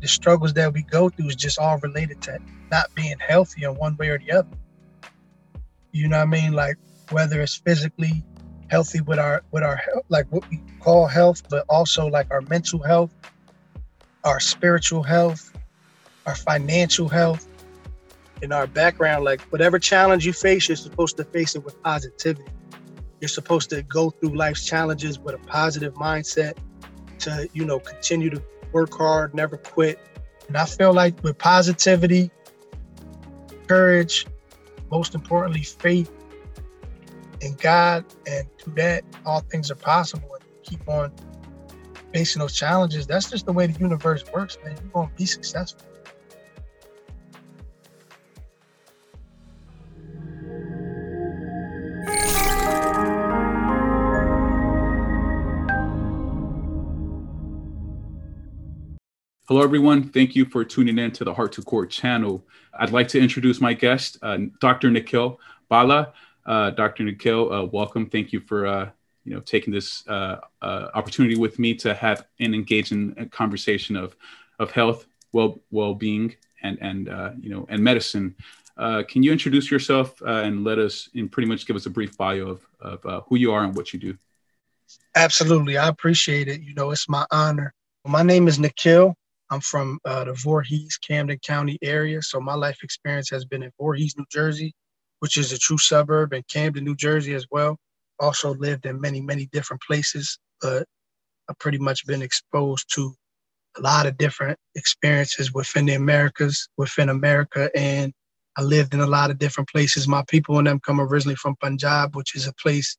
the struggles that we go through is just all related to not being healthy in one way or the other. You know what I mean? Like whether it's physically healthy with our with our like what we call health, but also like our mental health, our spiritual health, our financial health, in our background. Like whatever challenge you face, you're supposed to face it with positivity. You're supposed to go through life's challenges with a positive mindset to, you know, continue to work hard, never quit. And I feel like with positivity, courage, most importantly, faith in God, and through that, all things are possible. And keep on facing those challenges. That's just the way the universe works, man. You're going to be successful. Hello, everyone. Thank you for tuning in to the Heart to Core channel. I'd like to introduce my guest, uh, Dr. Nikhil Bhalla. Uh, Dr. Nikhil, uh, welcome. Thank you for uh, you know taking this uh, uh, opportunity with me to have an engaging conversation of of health, well well being, and and you know and medicine. can you introduce yourself and let us and pretty much give us a brief bio of of who you are and what you do? Absolutely, I appreciate it. You know, it's my honor. My name is Nikhil. I'm from uh, the Voorhees, Camden County area. So my life experience has been in Voorhees, New Jersey, which is a true suburb, and Camden, New Jersey as well. Also lived in many, many different places, but I've pretty much been exposed to a lot of different experiences within the Americas, within America, and I lived in a lot of different places. My people and them come originally from Punjab, which is a place,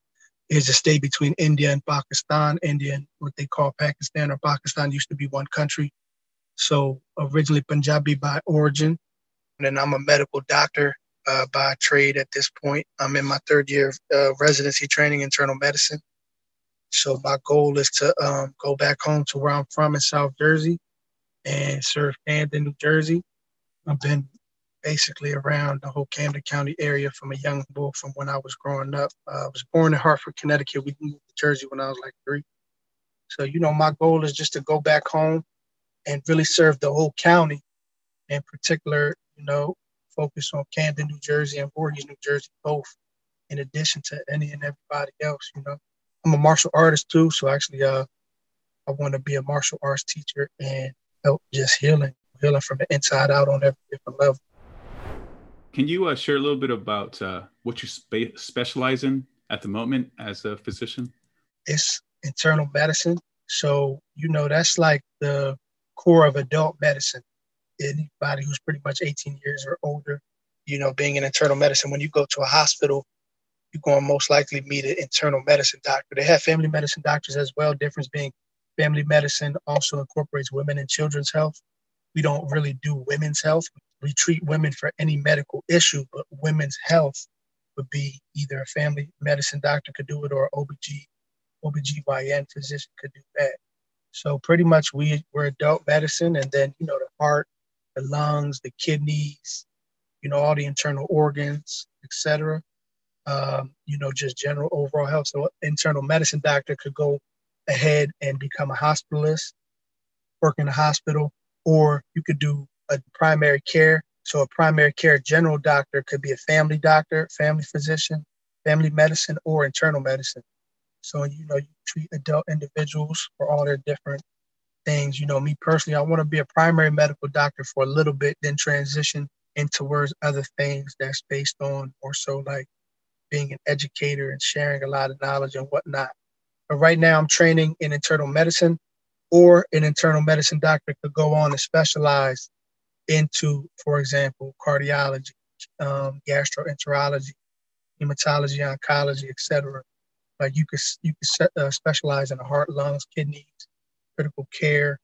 is a state between India and Pakistan. India and what they call Pakistan or Pakistan used to be one country. So originally Punjabi by origin, and I'm a medical doctor uh, by trade at this point. I'm in my third year of uh, residency training internal medicine. So my goal is to um, go back home to where I'm from in South Jersey and serve Camden, New Jersey. I've been basically around the whole Camden County area from a young boy from when I was growing up. Uh, I was born in Hartford, Connecticut. We moved to Jersey when I was like three. So, you know, my goal is just to go back home and really serve the whole county, in particular, you know, focus on Camden, New Jersey, and Voorhees, New Jersey, both, in addition to any and everybody else. You know, I'm a martial artist too, so actually, uh, I want to be a martial arts teacher and help just healing, healing from the inside out on every different level. Can you uh, share a little bit about uh, what you spe- specialize in at the moment as a physician? It's internal medicine. So, you know, that's like the core of adult medicine. Anybody who's pretty much 18 years or older, you know, being in internal medicine, when you go to a hospital, you're going to most likely meet an internal medicine doctor. They have family medicine doctors as well. Difference being family medicine also incorporates women and children's health. We don't really do women's health. We treat women for any medical issue, but women's health would be either a family medicine doctor could do it or OBG, OBGYN physician could do that. So pretty much we we're adult medicine, and then you know the heart, the lungs, the kidneys, you know all the internal organs, etc. Um, you know just general overall health. So internal medicine doctor could go ahead and become a hospitalist, work in a hospital, or you could do a primary care. So a primary care general doctor could be a family doctor, family physician, family medicine, or internal medicine. So, you know, you treat adult individuals for all their different things. You know, me personally, I want to be a primary medical doctor for a little bit, then transition into towards other things that's based on more so like being an educator and sharing a lot of knowledge and whatnot. But right now, I'm training in internal medicine, or an internal medicine doctor could go on and specialize into, for example, cardiology, um, gastroenterology, hematology, oncology, etc. Like you could you could uh, specialize in the heart, lungs, kidneys, critical care.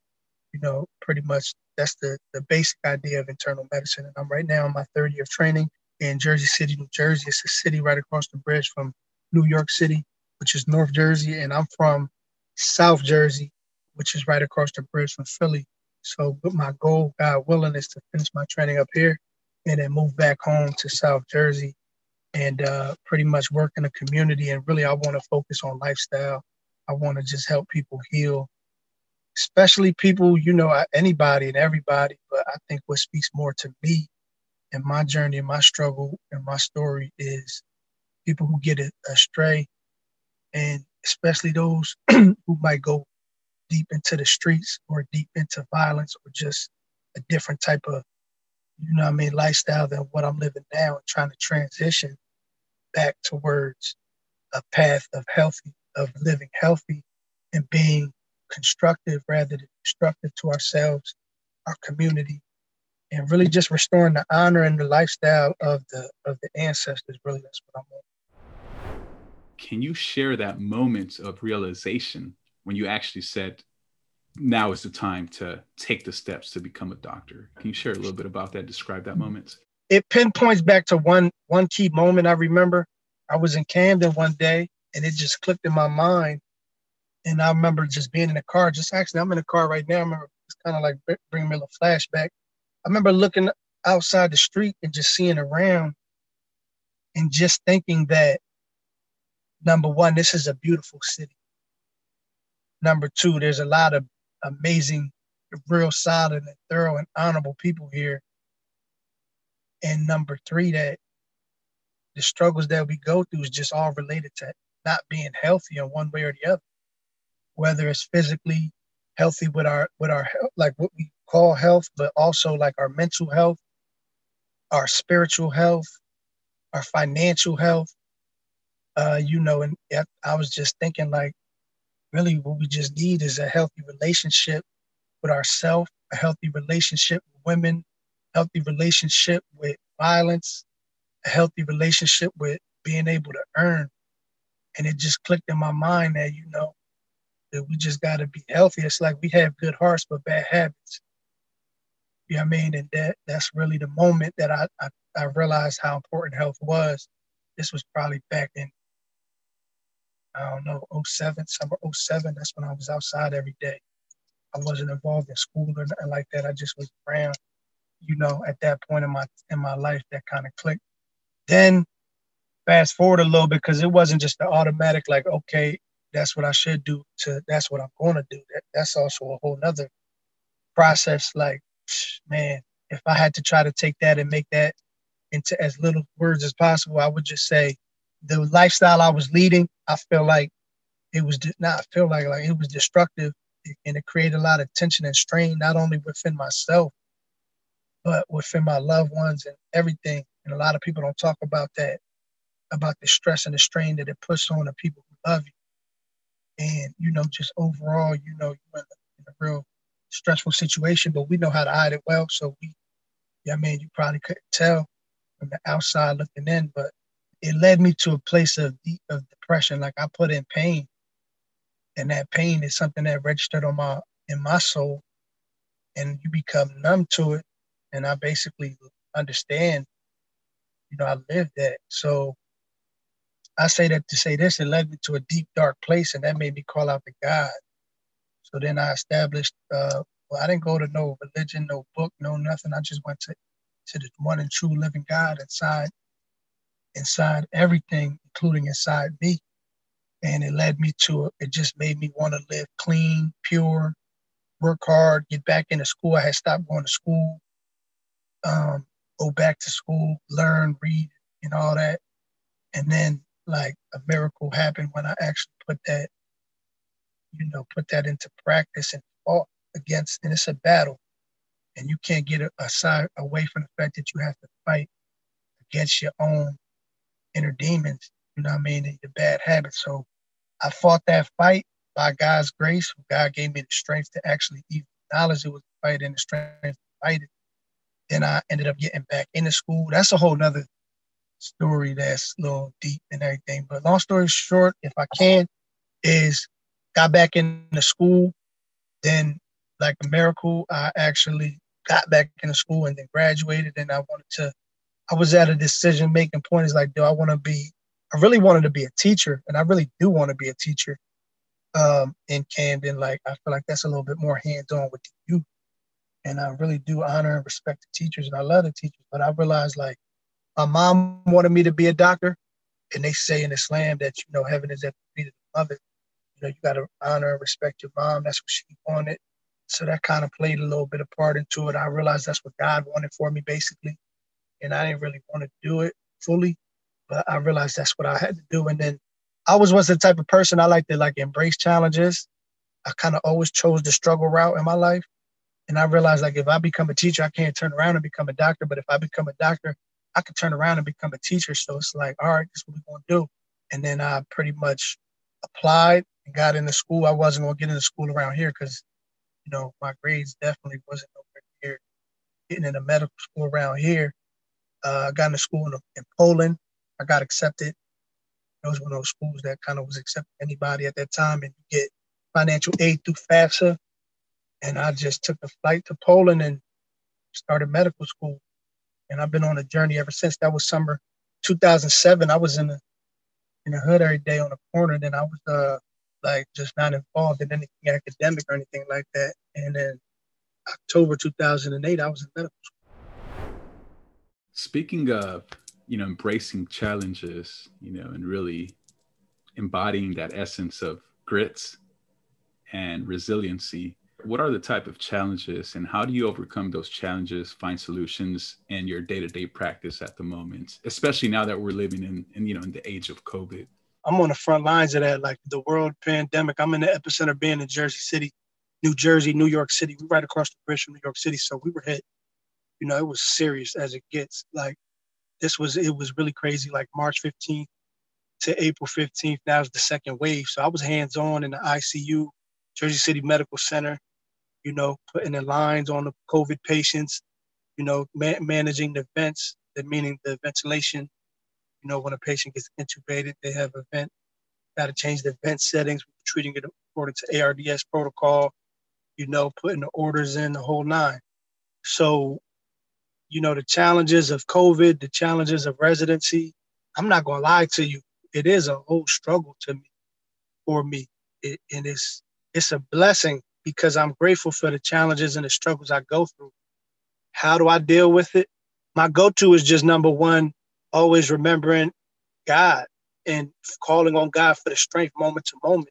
You know, pretty much that's the the basic idea of internal medicine. And I'm right now in my third year of training in Jersey City, New Jersey. It's a city right across the bridge from New York City, which is North Jersey, and I'm from South Jersey, which is right across the bridge from Philly. So, but my goal, God willing, is to finish my training up here and then move back home to South Jersey and uh, pretty much work in the community. And really, I want to focus on lifestyle. I want to just help people heal especially people, you know, anybody and everybody. But I think what speaks more to me and my journey and my struggle and my story is people who get astray, and especially those who might go deep into the streets or deep into violence or just a different type of, you know I mean, lifestyle than what I'm living now and trying to transition back towards a path of healthy, of living healthy and being constructive rather than destructive to ourselves, our community, and really just restoring the honor and the lifestyle of the of the ancestors. Really, that's what I'm on. Can you share that moment of realization when you actually said, "Now is the time to take the steps to become a doctor"? Can you share a little bit about that? Describe that moment. It pinpoints back to one one key moment I remember. I was in Camden one day, and it just clicked in my mind and I remember just being in the car. Just actually, I'm in the car right now. I remember it's kind of like bringing me a little flashback. I remember looking outside the street and just seeing around, and just thinking that number one, this is a beautiful city. Number two, there's a lot of amazing, real solid and thorough and honorable people here. And number three, that the struggles that we go through is just all related to not being healthy in one way or the other whether it's physically healthy with our with our like what we call health, but also like our mental health, our spiritual health, our financial health. Uh, you know, and I was just thinking like, really, what we just need is a healthy relationship with ourselves, a healthy relationship with women, healthy relationship with violence, a healthy relationship with being able to earn. And it just clicked in my mind that, you know, that we just got to be healthy. It's like we have good hearts but bad habits. You know what I mean? And that that's really the moment that I, I, I realized how important health was. This was probably back in, I don't know, 07, summer 07. That's when I was outside every day. I wasn't involved in school or nothing like that. I just was around, you know, at that point in my in my life that kind of clicked. Then fast forward a little bit because it wasn't just the automatic like, okay, that's what I should do to that's what I'm going to do. That, that's also a whole nother process. Like, man, if I had to try to take that and make that into as little words as possible, I would just say the lifestyle I was leading, I feel like it was not I feel like like it was destructive and it created a lot of tension and strain, not only within myself, but within my loved ones and everything. And a lot of people don't talk about that, about the stress and the strain that it puts on the people who love you and you know just overall you know you're in a, in a real stressful situation but we know how to hide it well so we yeah I mean you probably couldn't tell from the outside looking in but it led me to a place of deep of depression like I put in pain and that pain is something that registered on my in my soul and you become numb to it and I basically understand you know I lived that so I say that to say this, it led me to a deep, dark place, and that made me call out to God. So then I established, uh, well, I didn't go to no religion, no book, no nothing. I just went to, to the one and true living God inside, inside everything, including inside me. And it led me to, it just made me want to live clean, pure, work hard, get back into school. I had stopped going to school, um, go back to school, learn, read, and all that. And then like a miracle happened when I actually put that, you know, put that into practice and fought against. And it's a battle, and you can't get aside away from the fact that you have to fight against your own inner demons. You know what I mean? And your bad habits. So I fought that fight by God's grace. God gave me the strength to actually even acknowledge it was a fight and the strength to fight it. Then I ended up getting back into school. That's a whole nother story that's a little deep and everything. But long story short, if I can, is got back into school. Then, like a miracle, I actually got back into school and then graduated. And I wanted to, I was at a decision making point. Is like, do I want to be? I really wanted to be a teacher, and I really do want to be a teacher um, in Camden. Like, I feel like that's a little bit more hands on with the youth. And I really do honor and respect the teachers, and I love the teachers. But I realized, like, my mom wanted me to be a doctor, and they say in Islam that you know heaven is at the feet of the mother. You know, you got to honor and respect your mom. That's what she wanted. So that kind of played a little bit of part into it. I realized that's what God wanted for me, basically. And I didn't really want to do it fully, but I realized that's what I had to do. And then I was was the type of person I like to like embrace challenges. I kind of always chose the struggle route in my life. And I realized like if I become a teacher, I can't turn around and become a doctor. But if I become a doctor, I could turn around and become a teacher. So it's like, all right, this is what we're gonna do. And then I pretty much applied and got into school. I wasn't gonna get into school around here because, you know, my grades definitely wasn't nowhere near getting into medical school around here. Uh, I got into school in, in Poland. I got accepted. It was one of those schools that kind of was accepting anybody at that time, and you get financial aid through FAFSA. And I just took the flight to Poland and started medical school. And I've been on a journey ever since. That was summer 2007. I was in the in the hood every day on the corner. Then I was uh like just not involved in anything academic or anything like that. And then October 2008, I was in medical school. Speaking of, you know, embracing challenges, you know, and really embodying that essence of grits and resiliency, what are the type of challenges and how do you overcome those challenges find solutions in your day-to-day practice at the moment especially now that we're living in, in you know in the age of covid? I'm on the front lines of that like the world pandemic. I'm in the epicenter being in jersey city new jersey new york city. We right across the bridge from new york city so we were hit. You know it was serious as it gets. Like this was it was really crazy like march 15th to april 15th now is the second wave. So i was hands on in the icu jersey city medical center you know, putting the lines on the COVID patients, you know, ma- managing the vents, the meaning the ventilation. You know, when a patient gets intubated, they have a vent. Got to change the vent settings, treating it according to ARDS protocol. You know, putting the orders in the whole nine. So, you know, the challenges of COVID, the challenges of residency. I'm not gonna lie to you, it is a whole struggle to me, for me, it, and it's it's a blessing because I'm grateful for the challenges and the struggles I go through. How do I deal with it? My go to is just number one, always remembering God and calling on God for the strength moment to moment.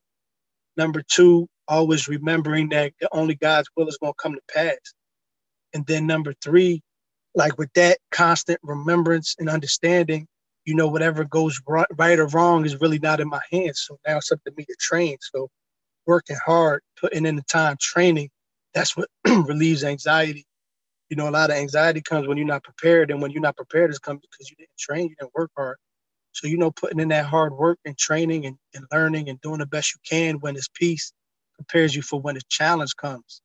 Number two, always remembering that the only God's will is going to come to pass. And then number three, like with that constant remembrance and understanding, you know, whatever goes right or wrong is really not in my hands. So now it's up to me to train. So working hard, putting in the time, training, that's what relieves anxiety. You know, a lot of anxiety comes when you're not prepared, and when you're not prepared, it comes because you didn't train, you didn't work hard. So, you know, putting in that hard work and training and, and learning and doing the best you can when it's peace prepares you for when the challenge comes.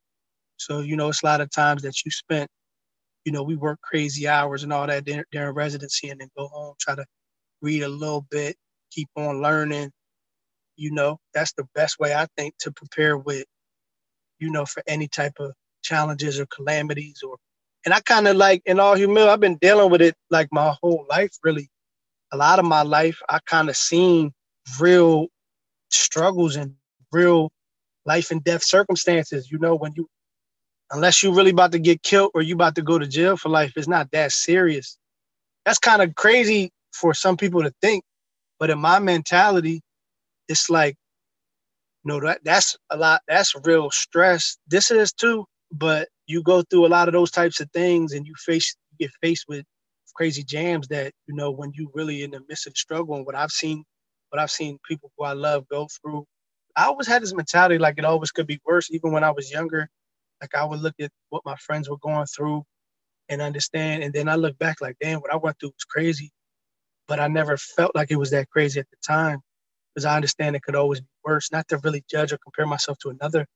So, you know, it's a lot of times that you spent, you know, we work crazy hours and all that during residency and then go home, try to read a little bit, keep on learning, you know that's the best way i think to prepare with you know for any type of challenges or calamities or and i kind of like in all humility i've been dealing with it like my whole life really. A lot of my life i kind of seen real struggles and real life and death circumstances you know when you unless you're really about to get killed or you about to go to jail for life it's not that serious. That's kind of crazy for some people to think but in my mentality it's like, you know, that that's a lot. That's real stress. This is too, but you go through a lot of those types of things, and you face you get faced with crazy jams that you know when you really in the midst of the struggle. And what I've seen, what I've seen people who I love go through. I always had this mentality like it always could be worse, even when I was younger. Like I would look at what my friends were going through and understand. And then I look back like, damn, what I went through was crazy. But I never felt like it was that crazy at the time because I understand it could always be worse. Not to really judge or compare myself to another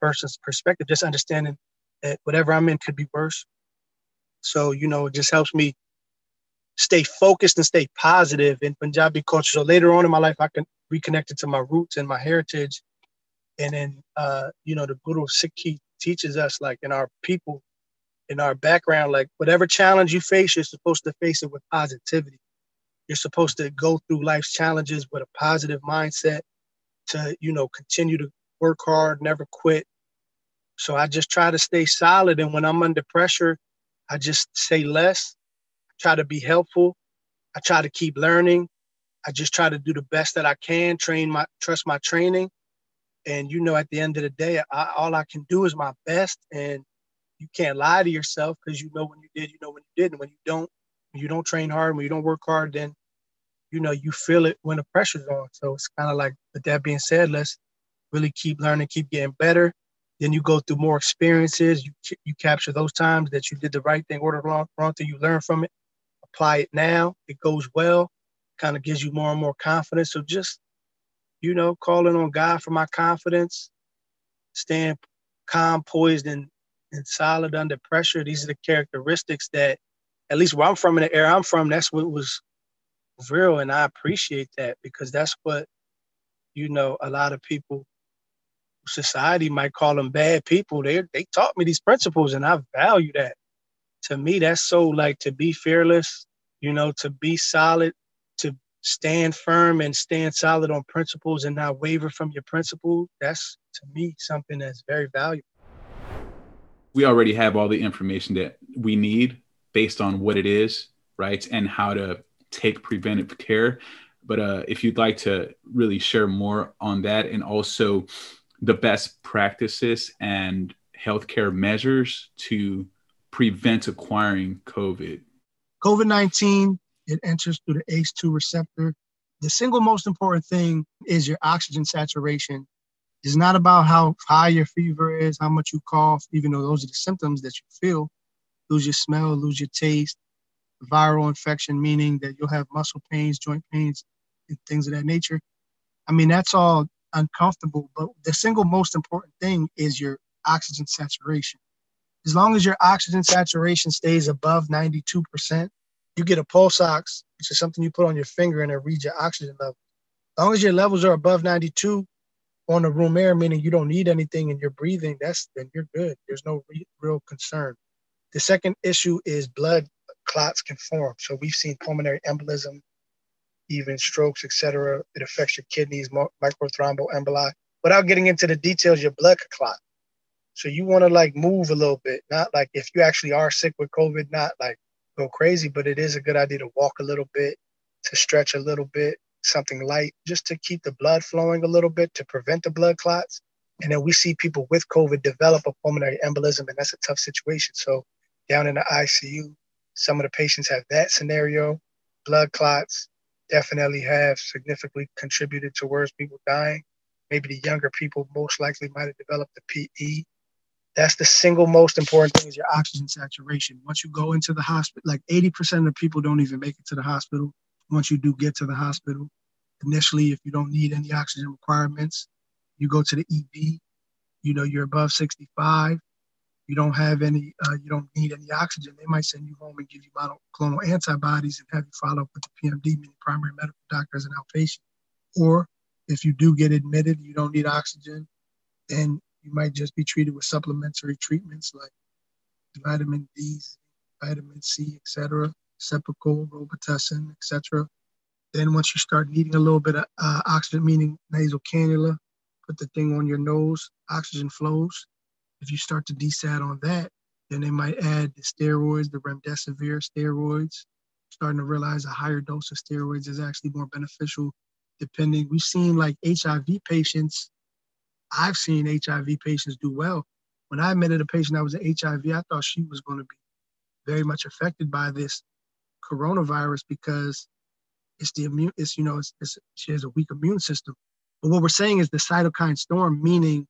person's perspective, just understanding that whatever I'm in could be worse. So, you know, it just helps me stay focused and stay positive in Punjabi culture. So later on in my life, I can reconnect it to my roots and my heritage. And then, uh, you know, the Guru Sikhi teaches us, like in our people, in our background, like whatever challenge you face, you're supposed to face it with positivity. You're supposed to go through life's challenges with a positive mindset to, you know, continue to work hard, never quit. So I just try to stay solid. And when I'm under pressure, I just say less, I try to be helpful. I try to keep learning. I just try to do the best that I can, train my trust my training, And you know, at the end of the day, I, all I can do is my best, and you can't lie to yourself because you know when you did, you know when you didn't. When you don't, you don't train hard, when you don't work hard, then you know you feel it when the pressure's on. So it's kind of like, with that being said, let's really keep learning, keep getting better. Then you go through more experiences. You you capture those times that you did the right thing or the wrong wrong thing. You learn from it. Apply it now. It goes well. Kind of gives you more and more confidence. So just you know, calling on God for my confidence, staying calm, poised, and and solid under pressure. These are the characteristics that, at least where I'm from in the area I'm from, that's what was real, and I appreciate that because that's what you know a lot of people society might call them bad people. They they taught me these principles, and I value that. To me, that's so like to be fearless, you know, to be solid, to stand firm and stand solid on principles and not waver from your principles. That's to me something that's very valuable. We already have all the information that we need based on what it is, right, and how to take preventive care. But uh, if you'd like to really share more on that and also the best practices and healthcare measures to prevent acquiring COVID? COVID 19, it enters through the ACE2 receptor. The single most important thing is your oxygen saturation. It's not about how high your fever is, how much you cough, even though those are the symptoms that you feel. Lose your smell, lose your taste. Viral infection, meaning that you'll have muscle pains, joint pains, and things of that nature. I mean, that's all uncomfortable. But the single most important thing is your oxygen saturation. As long as your oxygen saturation stays above 92%, you get a pulse ox, which is something you put on your finger and it reads your oxygen level. As long as your levels are above 92 on the room air, meaning you don't need anything and you're breathing, that's then you're good. There's no re- real concern. The second issue is blood clots can form. So we've seen pulmonary embolism even strokes, etc. It affects your kidneys, microthromboemboli. Without getting into the details, your blood could clot. So you want to like move a little bit, not like if you actually are sick with COVID, not like go crazy, but it is a good idea to walk a little bit, to stretch a little bit, something light, just to keep the blood flowing a little bit to prevent the blood clots. And then we see people with COVID develop a pulmonary embolism, and that's a tough situation. So down in the ICU, some of the patients have that scenario, blood clots, definitely have significantly contributed towards people dying. Maybe the younger people most likely might have developed the PE. That's the single most important thing is your oxygen saturation. Once you go into the hospital, like 80% of the people don't even make it to the hospital. Once you do get to the hospital, initially, if you don't need any oxygen requirements, you go to the ED. You know, you're above 65 you don't have any, uh, you don't need any oxygen, they might send you home and give you monoclonal antibodies and have you follow up with the PMD, meaning primary medical doctor as an outpatient. Or if you do get admitted, you don't need oxygen, then you might just be treated with supplementary treatments like vitamin D, vitamin C, etc., Cepacol, Robitussin, etc. Then once you start needing a little bit of uh, oxygen, meaning nasal cannula, put the thing on your nose, oxygen flows if you start to desat on that, then they might add the steroids, the remdesivir steroids. Starting to realize a higher dose of steroids is actually more beneficial. Depending, we've seen like HIV patients. I've seen HIV patients do well. When I admitted a patient that was an HIV, I thought she was going to be very much affected by this coronavirus because it's the immune. It's you know, it's, it's, she has a weak immune system. But what we're saying is the cytokine storm, meaning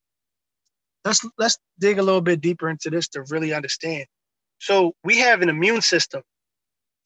let's let's dig a little bit deeper into this to really understand. So we have an immune system.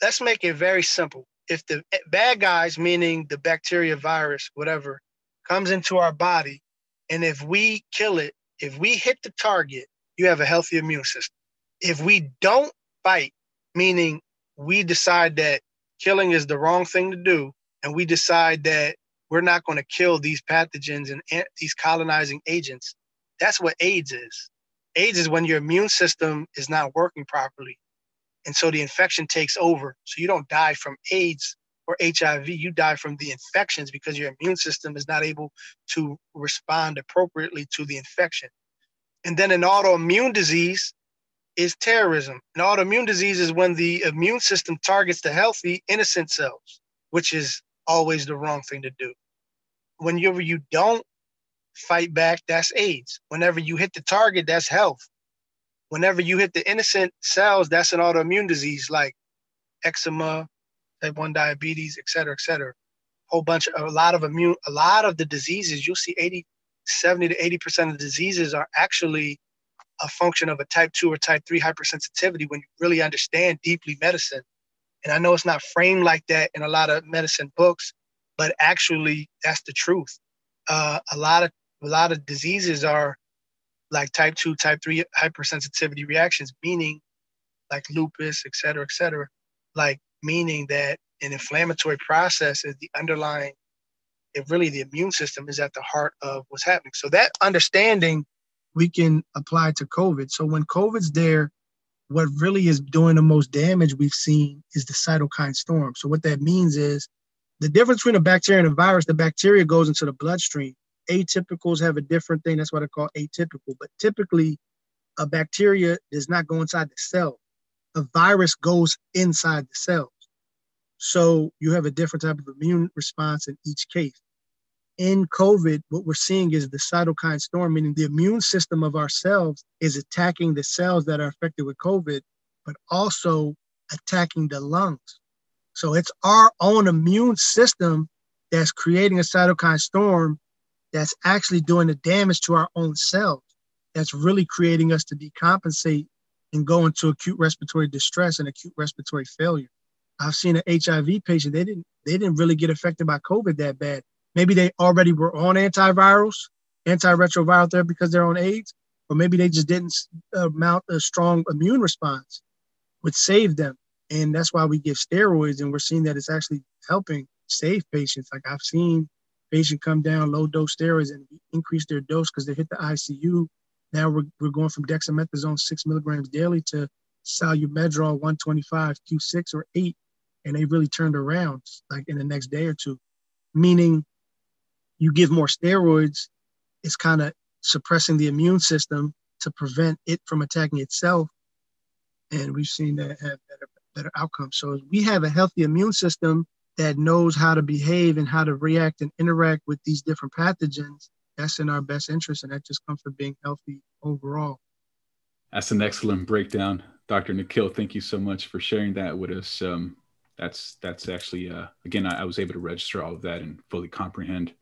Let's make it very simple. If the bad guys, meaning the bacteria, virus, whatever, comes into our body, and if we kill it, if we hit the target, you have a healthy immune system. If we don't fight, meaning we decide that killing is the wrong thing to do, and we decide that we're not going to kill these pathogens and these colonizing agents, that's what AIDS is. AIDS is when your immune system is not working properly. And so the infection takes over. So you don't die from AIDS or HIV, you die from the infections because your immune system is not able to respond appropriately to the infection. And then an autoimmune disease is terrorism. An autoimmune disease is when the immune system targets the healthy, innocent cells, which is always the wrong thing to do. When you, you don't fight back, that's AIDS. Whenever you hit the target, that's health. Whenever you hit the innocent cells, that's an autoimmune disease like eczema, type 1 diabetes, et cetera, et cetera. Whole bunch of a lot of immune, a lot of the diseases, you'll see 80, 70 to 80% of diseases are actually a function of a type 2 or type 3 hypersensitivity when you really understand deeply medicine. And I know it's not framed like that in a lot of medicine books, but actually that's the truth. Uh, a lot of a lot of diseases are like type 2, type 3 hypersensitivity reactions, meaning like lupus, et cetera, et cetera, like meaning that an inflammatory process is the underlying, it really the immune system is at the heart of what's happening. So that understanding we can apply to COVID. So when COVID's there, what really is doing the most damage we've seen is the cytokine storm. So what that means is the difference between a bacteria and a virus, the bacteria goes into the bloodstream. Atypicals have a different thing. That's what I call atypical. But typically, a bacteria does not go inside the cell. A virus goes inside the cells. So you have a different type of immune response in each case in COVID, what we're seeing is the cytokine storm, meaning the immune system of ourselves is attacking the cells that are affected with COVID, but also attacking the lungs. So it's our own immune system that's creating a cytokine storm that's actually doing the damage to our own cells. That's really creating us to decompensate and go into acute respiratory distress and acute respiratory failure. I've seen an HIV patient, they didn't they didn't really get affected by COVID that bad Maybe they already were on antivirals, antiretroviral therapy because they're on AIDS, or maybe they just didn't uh, mount a strong immune response, which saved them. And that's why we give steroids, and we're seeing that it's actually helping save patients. Like I've seen patient come down low dose steroids and increase their dose because they hit the ICU. Now we're, we're going from dexamethasone six milligrams daily to Solu-Medrol 125 Q6 or 8, and they really turned around like in the next day or two. Meaning you give more steroids, it's kind of suppressing the immune system to prevent it from attacking itself. And we've seen that have better, better outcomes. So we have a healthy immune system that knows how to behave and how to react and interact with these different pathogens. That's in our best interest, and that just comes from being healthy overall. That's an excellent breakdown, Dr. Nikhil. Thank you so much for sharing that with us. Um, that's that's actually uh, again, I, I was able to register all of that and fully comprehend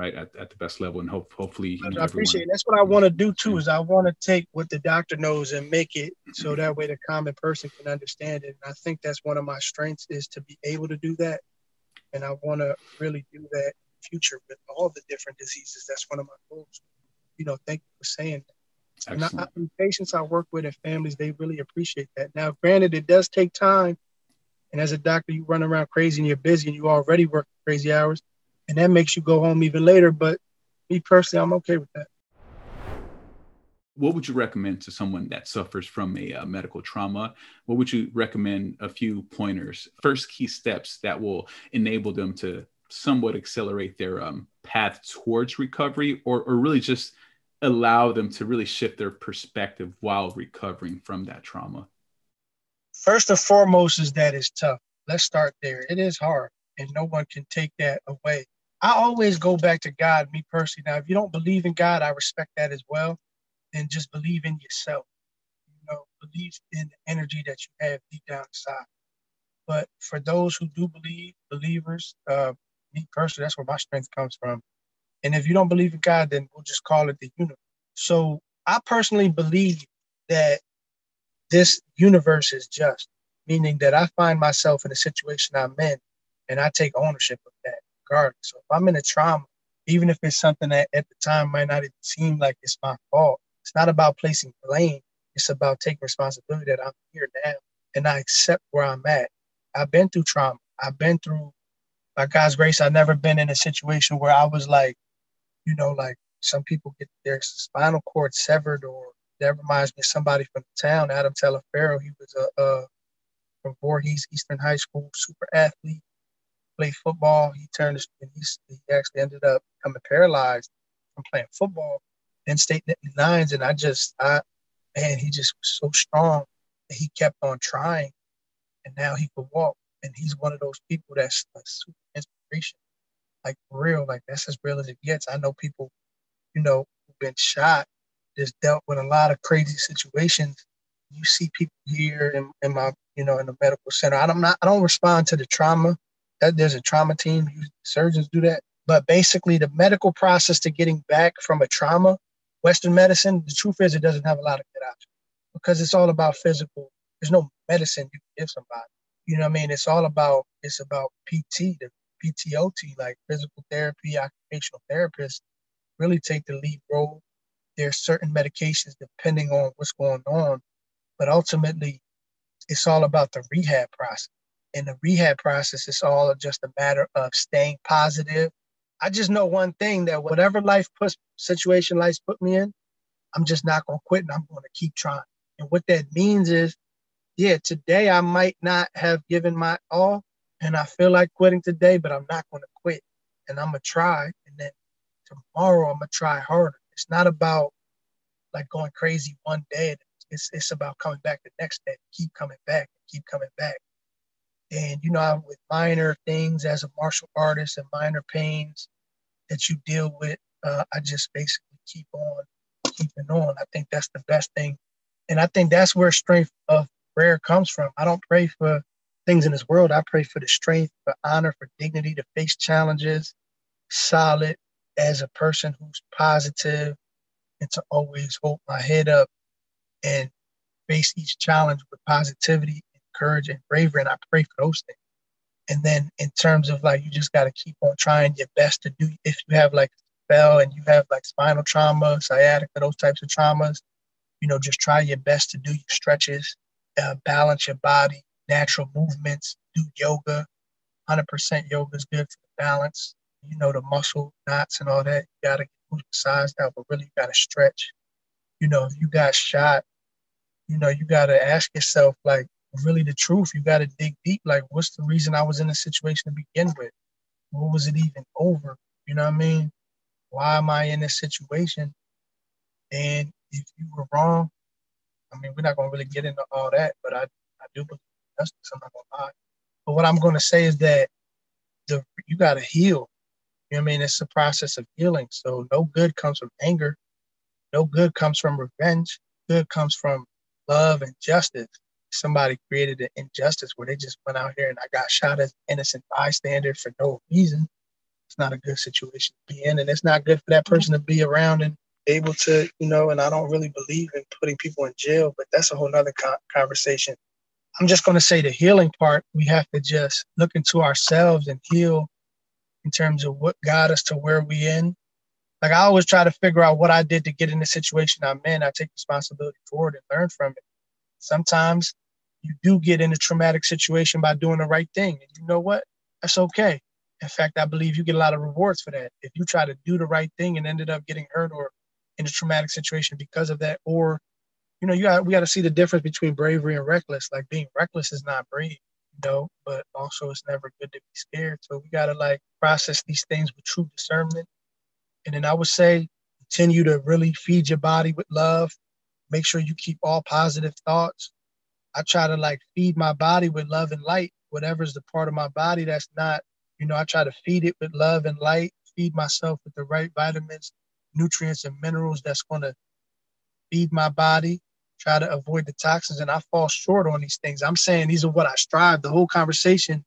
right at, at the best level and hope hopefully you know, I appreciate it. That's what I want to do too. Is I want to take what the doctor knows and make it so mm-hmm. that way the common person can understand it. And I think that's one of my strengths is to be able to do that. And I want to really do that in the future with all the different diseases. That's one of my goals. You know, thank you for saying that. And I, patients I work with and families, they really appreciate that. Now, granted, it does take time. And as a doctor, you run around crazy and you're busy and you already work crazy hours and that makes you go home even later. But me personally, I'm okay with that. What would you recommend to someone that suffers from a uh, medical trauma? What would you recommend a few pointers, first key steps that will enable them to somewhat accelerate their um, path towards recovery or, or really just allow them to really shift their perspective while recovering from that trauma? First and foremost is that it's tough. Let's start there. It is hard, and no one can take that away. I always go back to God, me personally. Now, if you don't believe in God, I respect that as well. Then just believe in yourself. You know, believe in the energy that you have deep down inside. But for those who do believe, believers, uh, me personally, that's where my strength comes from. And if you don't believe in God, then we'll just call it the universe. So I personally believe that this universe is just, meaning that I find myself in a situation I'm in and I take ownership of So if I'm in a trauma, even if it's something that at the time might not even seem like it's my fault, it's not about placing blame. It's about taking responsibility that I'm here now and I accept where I'm at. I've been through trauma. I've been through, by God's grace, I've never been in a situation where I was like, you know, like some people get their spinal cord severed or that reminds me of somebody from the town, Adam Taliaferro. He was a, a from Voorhees Eastern High School super athlete played football. He turned he actually ended up becoming paralyzed from playing football in state nines. And I just, I, man, he just was so strong. And he kept on trying. And now he could walk. And he's one of those people that's a super inspiration. Like real, like that's as real as it gets. I know people you know, who've been shot, just dealt with a lot of crazy situations. You see people here in, in my, you know, in the medical center. I don't not I don't respond to the trauma. That there's a trauma team. Surgeons do that. But basically, the medical process to getting back from a trauma, Western medicine, the truth is, it doesn't have a lot of good options because it's all about physical. There's no medicine you can give somebody. You know what I mean? It's all about it's about PT, the PTOT, like physical therapy, occupational therapists, really take the lead role. There's certain medications depending on what's going on, but ultimately, it's all about the rehab process. In the rehab process, it's all just a matter of staying positive. I just know one thing that whatever life puts situation life put me in, I'm just not gonna quit and I'm gonna keep trying. And what that means is, yeah, today I might not have given my all, and I feel like quitting today, but I'm not gonna quit, and I'm gonna try. And then tomorrow I'm gonna try harder. It's not about like going crazy one day. It's it's about coming back the next day. Keep coming back. Keep coming back. And you know, with minor things as a martial artist and minor pains that you deal with, uh, I just basically keep on keeping on. I think that's the best thing, and I think that's where strength of prayer comes from. I don't pray for things in this world. I pray for the strength, for honor, for dignity to face challenges, solid as a person who's positive, and to always hold my head up and face each challenge with positivity courage and bravery. And I pray for those things. And then in terms of like, you just got to keep on trying your best to do, if you have like spell and you have like spinal trauma, sciatica, those types of traumas, you know, just try your best to do your stretches, uh, balance your body, natural movements, do yoga. 100% yoga is good for the balance. You know, the muscle knots and all that. You got to get massaged out, but really you got to stretch. You know, if you got shot, you know, you got to ask yourself, like, really the truth. You got to dig deep. Like, what's the reason I was in this situation to begin with? What was it even over? You know what I mean? Why am I in this situation? And if you were wrong, I mean, we're not going to really get into all that, but I, I do believe justice. I'm not going to lie. But what I'm going to say is that the you got to heal. You know what I mean? It's a process of healing. So no good comes from anger. No good comes from revenge. Good comes from love and justice somebody created an injustice where they just went out here and I got shot as an innocent bystander for no reason. It's not a good situation to be in, and it's not good for that person to be around and able to, you know. And I don't really believe in putting people in jail, but that's a whole nother co- conversation. I'm just going to say the healing part. We have to just look into ourselves and heal in terms of what got us to where we in. Like I always try to figure out what I did to get in the situation I'm in. I take responsibility for it and learn from it. Sometimes you do get in a traumatic situation by doing the right thing. And you know what? That's okay. In fact, I believe you get a lot of rewards for that. If you try to do the right thing and ended up getting hurt or in a traumatic situation because of that, or you know, you got we got to see the difference between bravery and reckless. Like being reckless is not brave, you know, but also it's never good to be scared. So we got to like process these things with true discernment. And then I would say continue to really feed your body with love. Make sure you keep all positive thoughts I try to like feed my body with love and light, whatever's the part of my body that's not, you know, I try to feed it with love and light, feed myself with the right vitamins, nutrients, and minerals that's going to feed my body, try to avoid the toxins. And I fall short on these things. I'm saying these are what I strive. The whole conversation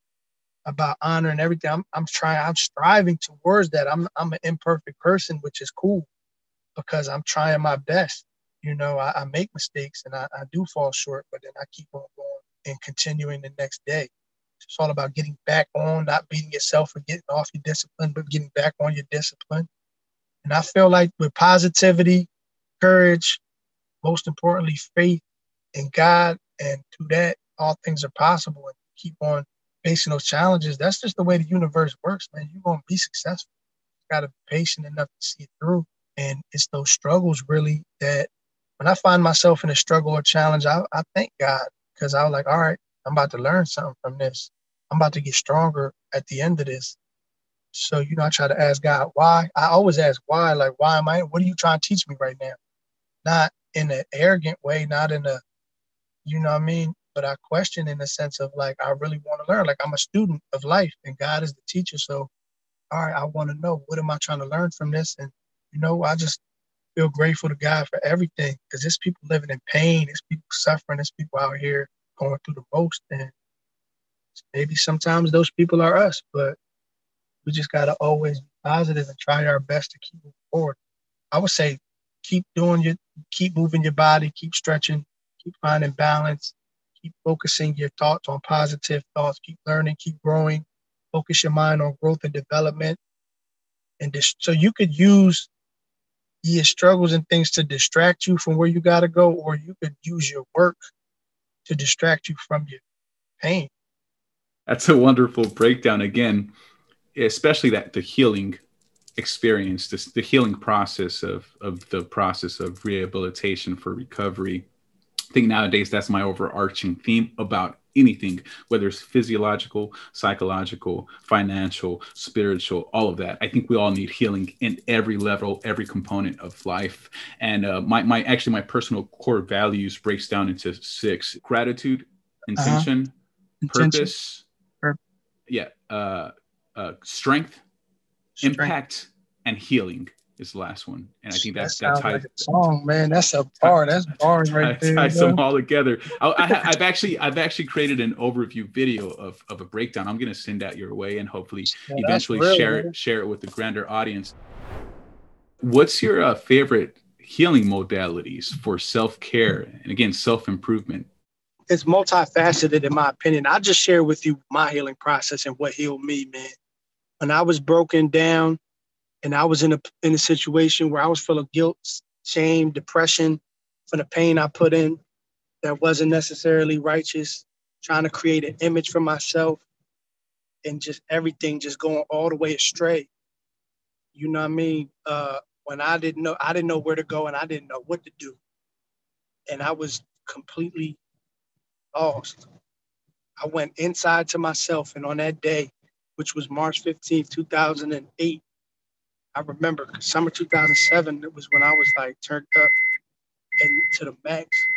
about honor and everything, I'm, I'm trying, I'm striving towards that. I'm, I'm an imperfect person, which is cool because I'm trying my best you know, I, I make mistakes and I, I, do fall short, but then I keep on going and continuing the next day. It's all about getting back on, not beating yourself for getting off your discipline, but getting back on your discipline. And I feel like with positivity, courage, most importantly, faith in God, and through that, all things are possible. And keep on facing those challenges. That's just the way the universe works, man. You're gonna be successful. You gotta be patient enough to see it through. And it's those struggles really that when I find myself in a struggle or challenge, I, I thank God because I was like, all right, I'm about to learn something from this. I'm about to get stronger at the end of this. So, you know, I try to ask God why. I always ask why, like, why am I, what are you trying to teach me right now? Not in an arrogant way, not in a, you know what I mean? But I question in the sense of like, I really want to learn. Like, I'm a student of life and God is the teacher. So, all right, I want to know what am I trying to learn from this? And you know, I just feel grateful to God for everything because there's people living in pain, there's people suffering, there's people out here going through the most. And maybe sometimes those people are us, but we just got to always be positive and try our best to keep moving forward. I would say keep doing your, keep moving your body, keep stretching, keep finding balance, keep focusing your thoughts on positive thoughts, keep learning, keep growing, focus your mind on growth and development. And so you could use your struggles and things to distract you from where you got to go, or you could use your work to distract you from your pain. That's a wonderful breakdown. Again, especially that the healing experience, this, the healing process of, of the process of rehabilitation for recovery. Think nowadays that's my overarching theme about anything, whether it's physiological, psychological, financial, spiritual, all of that. I think we all need healing in every level, every component of life. And uh, my, my actually my personal core values breaks down into six: gratitude, uh-huh. intention, uh-huh. purpose, intention. yeah, uh, uh, strength, strength, impact, and healing is the last one. And I think that's that that's how like song, man. That's a bar. That's bars right there. Ties them all together. I, have actually I've actually created an overview video of, of a breakdown. I'm gonna send that your way and hopefully yeah, eventually real, share man. it share it with the grander audience. What's your uh, favorite healing modalities for self care and again self improvement? It's multifaceted in my opinion. I just share with you my healing process and what healed me, man. When I was broken down and I was in a in a situation where I was full of guilt, shame, depression from the pain I put in that wasn't necessarily righteous, trying to create an image for myself and just everything just going all the way astray. You know what I mean? Uh, when I didn't know I didn't know where to go and I didn't know what to do. And I was completely lost. I went inside to myself and on that day, which was March 15th, 2008, I remember summer 2007, it was when I was like turned up and to the max.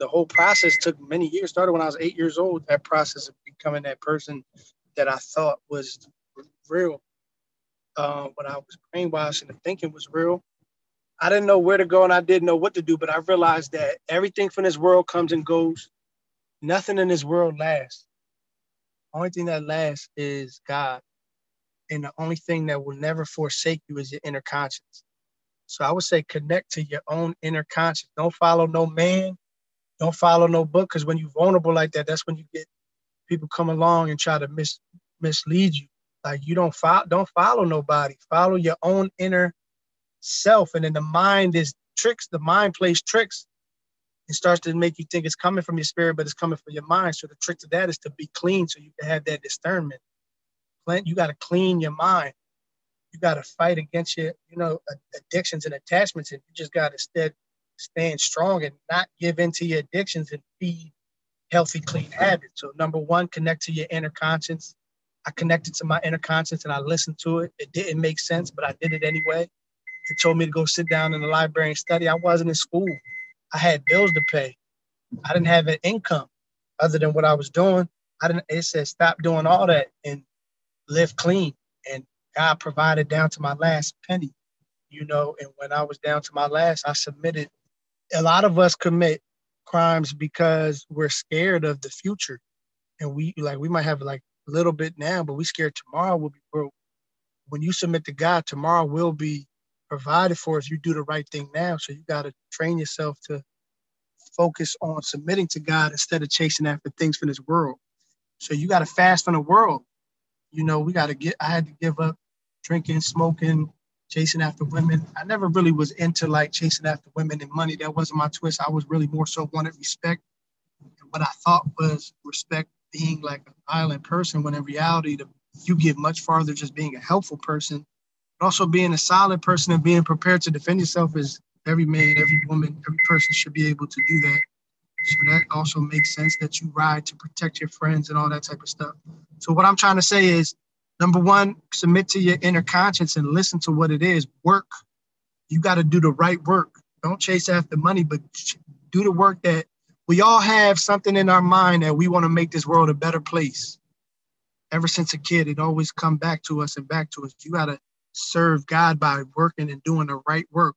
The whole process took many years. Started when I was eight years old. That process of becoming that person that I thought was real. Uh, when I was brainwashed and the thinking was real, I didn't know where to go and I didn't know what to do. But I realized that everything from this world comes and goes. Nothing in this world lasts. Only thing that lasts is God and the only thing that will never forsake you is your inner conscience. So I would say connect to your own inner conscience. Don't follow no man. Don't follow no book. Because when you're vulnerable like that, that's when you get people come along and try to mis- mislead you. Like you don't follow, don't follow nobody. Follow your own inner self. And then the mind is tricks. The mind plays tricks. It starts to make you think it's coming from your spirit, but it's coming from your mind. So the trick to that is to be clean so you can have that discernment you got to clean your mind. You got to fight against your, you know, addictions and attachments, and you just got to instead stand strong and not give in to your addictions and feed healthy, clean habits. So number one, connect to your inner conscience. I connected to my inner conscience and I listened to it. It didn't make sense, but I did it anyway. It told me to go sit down in the library and study. I wasn't in school. I had bills to pay. I didn't have an income other than what I was doing. I didn't. It said stop doing all that and live clean. And God provided down to my last penny, you know. And when I was down to my last, I submitted. A lot of us commit crimes because we're scared of the future. And we like we might have like a little bit now, but we scared tomorrow will be broke. When you submit to God, tomorrow will be provided for if you do the right thing now. So you got to train yourself to focus on submitting to God instead of chasing after things from this world. So you got to fast from the world you know, we got to get, I had to give up drinking, smoking, chasing after women. I never really was into like chasing after women and money. That wasn't my twist. I was really more so wanted respect. And what I thought was respect being like an island person when in reality, the, you get much farther just being a helpful person, but also being a solid person and being prepared to defend yourself is every man, every woman, every person should be able to do that. So that also makes sense that you ride to protect your friends and all that type of stuff. So what I'm trying to say is, number one, submit to your inner conscience and listen to what it is. Work. You got to do the right work. Don't chase after money, but do the work that we all have something in our mind that we want to make this world a better place. Ever since a kid, it always come back to us and back to us. You got to serve God by working and doing the right work.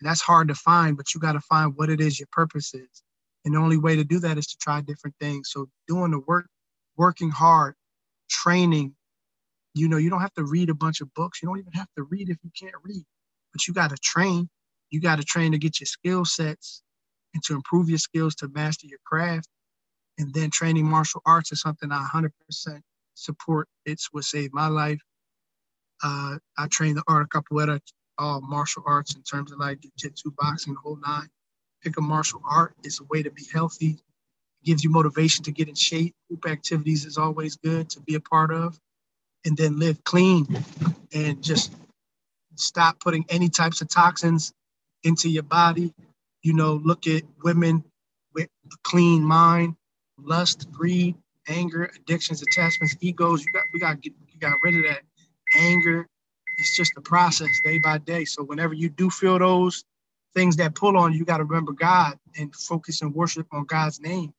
And that's hard to find, but you got to find what it is your purpose is. And the only way to do that is to try different things. So doing the work, working hard, training, you know, you don't have to read a bunch of books. You don't even have to read if you can't read, but you got to train. You got to train to get your skill sets and to improve your skills to master your craft. And then training martial arts is something I 100% support. It's what saved my life. Uh, I trained the art of capoeira, all martial arts in terms of like jiu-jitsu, boxing, the whole nine. Pick a martial art. It's a way to be healthy. It gives you motivation to get in shape. Group activities is always good to be a part of. And then live clean and just stop putting any types of toxins into your body. You know, look at women with a clean mind, lust, greed, anger, addictions, attachments, egos. You got we got get you got rid of that anger. It's just a process day by day. So whenever you do feel those things that pull on you, you got to remember God and focus and worship on God's name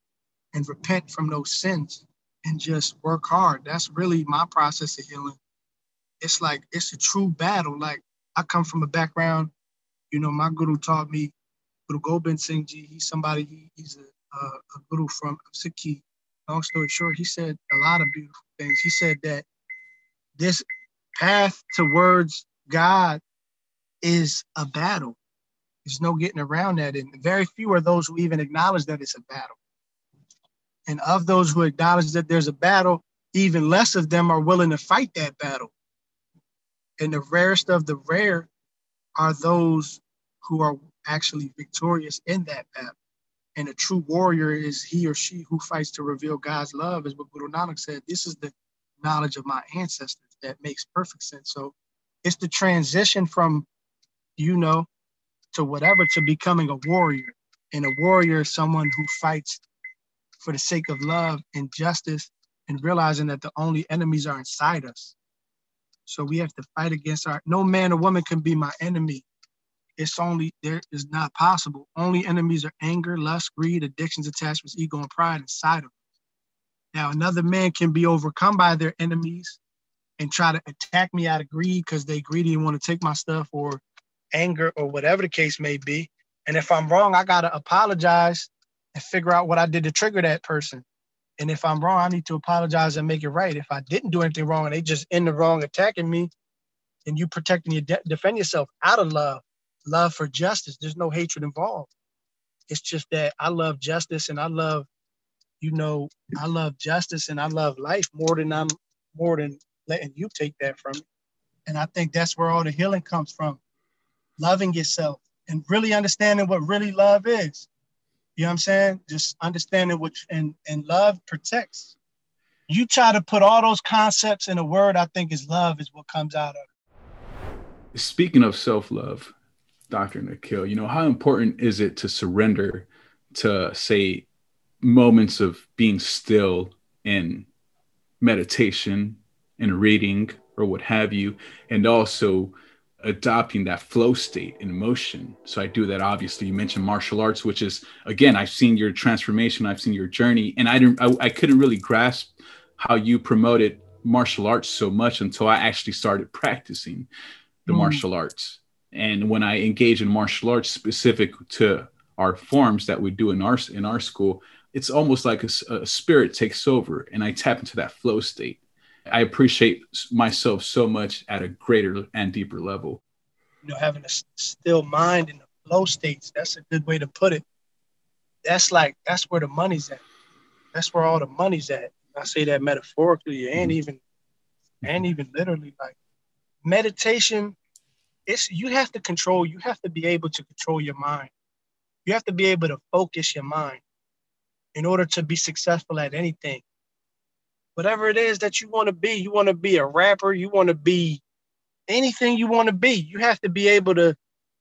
and repent from those sins and just work hard. That's really my process of healing. It's like it's a true battle. Like I come from a background, you know, my guru taught me, Guru Gobind Singh Ji, he's somebody, he, he's a, a, a guru from Sikhi. Long story short, he said a lot of beautiful things. He said that this path towards God is a battle. There's no getting around that. And very few are those who even acknowledge that it's a battle. And of those who acknowledge that there's a battle, even less of them are willing to fight that battle. And the rarest of the rare are those who are actually victorious in that battle. And a true warrior is he or she who fights to reveal God's love, is what Guru Nanak said. This is the knowledge of my ancestors that makes perfect sense. So it's the transition from, you know, to whatever to becoming a warrior. And a warrior is someone who fights for the sake of love and justice and realizing that the only enemies are inside us. So we have to fight against our no man or woman can be my enemy. It's only there is not possible. Only enemies are anger, lust, greed, addictions, attachments, ego, and pride inside of us. Now another man can be overcome by their enemies and try to attack me out of greed because they greedy and want to take my stuff or anger or whatever the case may be. And if I'm wrong, I gotta apologize and figure out what I did to trigger that person. And if I'm wrong, I need to apologize and make it right. If I didn't do anything wrong and they just in the wrong attacking me, and you protecting your de- defend yourself out of love, love for justice. There's no hatred involved. It's just that I love justice and I love, you know, I love justice and I love life more than I'm more than letting you take that from me. And I think that's where all the healing comes from. Loving yourself and really understanding what really love is. You know what I'm saying? Just understanding what and and love protects. You try to put all those concepts in a word, I think is love is what comes out of it. Speaking of self-love, Dr. Nikhil, you know, how important is it to surrender to say moments of being still in meditation and reading or what have you, and also adopting that flow state in motion. So I do that. Obviously, you mentioned martial arts, which is again, I've seen your transformation, I've seen your journey, and I didn't, I, I couldn't really grasp how you promoted martial arts so much until I actually started practicing the mm. martial arts. And when I engage in martial arts specific to our forms that we do in our in our school, it's almost like a, a spirit takes over, and I tap into that flow state I appreciate myself so much at a greater and deeper level. You know, having a still mind in the flow states, that's a good way to put it. That's like, that's where the money's at. That's where all the money's at. I say that metaphorically and mm-hmm. even, and even literally like meditation. It's, you have to control, you have to be able to control your mind. You have to be able to focus your mind in order to be successful at anything whatever it is that you want to be. You want to be a rapper, you want to be anything you want to be. You have to be able to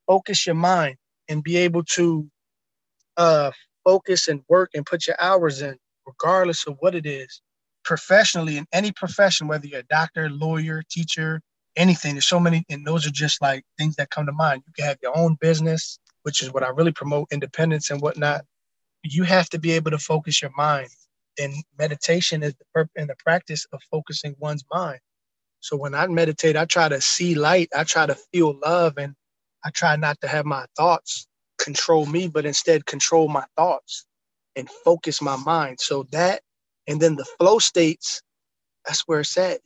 focus your mind and be able to uh, focus and work and put your hours in, regardless of what it is. Professionally, in any profession, whether you're a doctor, lawyer, teacher, anything, there's so many, and those are just like things that come to mind. You can have your own business, which is what I really promote independence and whatnot. You have to be able to focus your mind and meditation is the purpose and the practice of focusing one's mind. So when I meditate, I try to see light, I try to feel love, and I try not to have my thoughts control me, but instead control my thoughts and focus my mind. So that, and then the flow states, that's where it's at.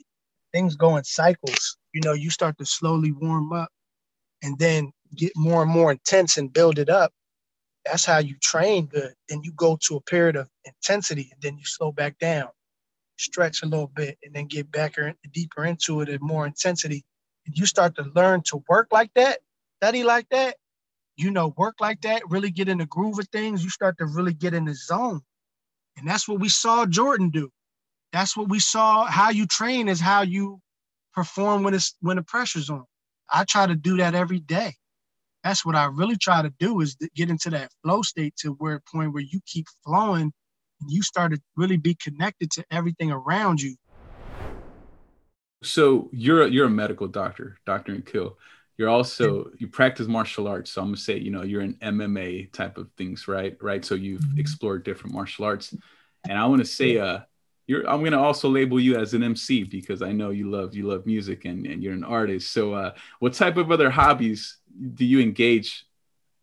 Things go in cycles. You know, you start to slowly warm up and then get more and more intense and build it up. That's how you train good. Then you go to a period of intensity and then you slow back down, stretch a little bit, and then get back or deeper into it at more intensity. And you start to learn to work like that, study like that, you know, work like that, really get in the groove of things, you start to really get in the zone. And that's what we saw Jordan do. That's what we saw. How you train is how you perform when it's when the pressure's on. I try to do that every day. That's what I really try to do is get into that flow state to where point where you keep flowing and you start to really be connected to everything around you. So you're a, you're a medical doctor, Dr. Nikhil. You're also you practice martial arts. So I'm gonna say, you know, you're an MMA type of things, right? Right. So you've mm-hmm. explored different martial arts. And I want to say uh you're I'm gonna also label you as an MC because I know you love you love music and, and you're an artist. So uh what type of other hobbies do you engage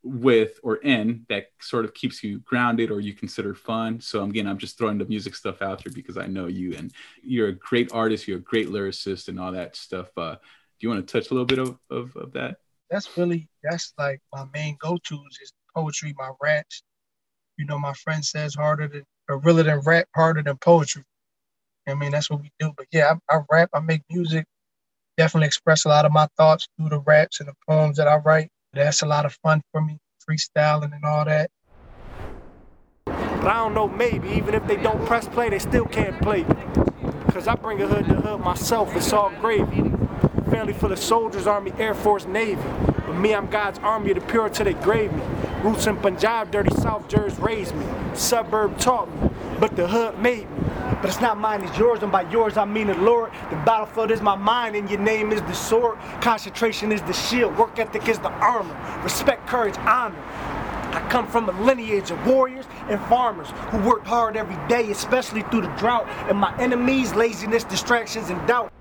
with or in that sort of keeps you grounded or you consider fun. So again, I'm just throwing the music stuff out there because I know you and you're a great artist, you're a great lyricist and all that stuff. Uh, do you want to touch a little bit of, of, of that? That's really, that's like my main go-tos is poetry, my raps. You know, my friend says harder than, or really than rap, harder than poetry. I mean, that's what we do. But yeah, I, I rap, I make music, definitely express a lot of my thoughts through the raps and the poems that I write. That's a lot of fun for me, freestyling and all that. But I don't know, maybe even if they don't press play, they still can't play. Cause I bring a hood to hood myself, it's all gravy. Family full of soldiers, Army, Air Force, Navy. But me, I'm God's army the pure till they grave me. Roots in Punjab, dirty South Jersey raised me. Suburb taught me, but the hood made me. But it's not mine, it's yours, and by yours I mean the Lord. The battlefield is my mind, and your name is the sword. Concentration is the shield, work ethic is the armor. Respect, courage, honor. I come from a lineage of warriors and farmers who worked hard every day, especially through the drought, and my enemies, laziness, distractions, and doubt.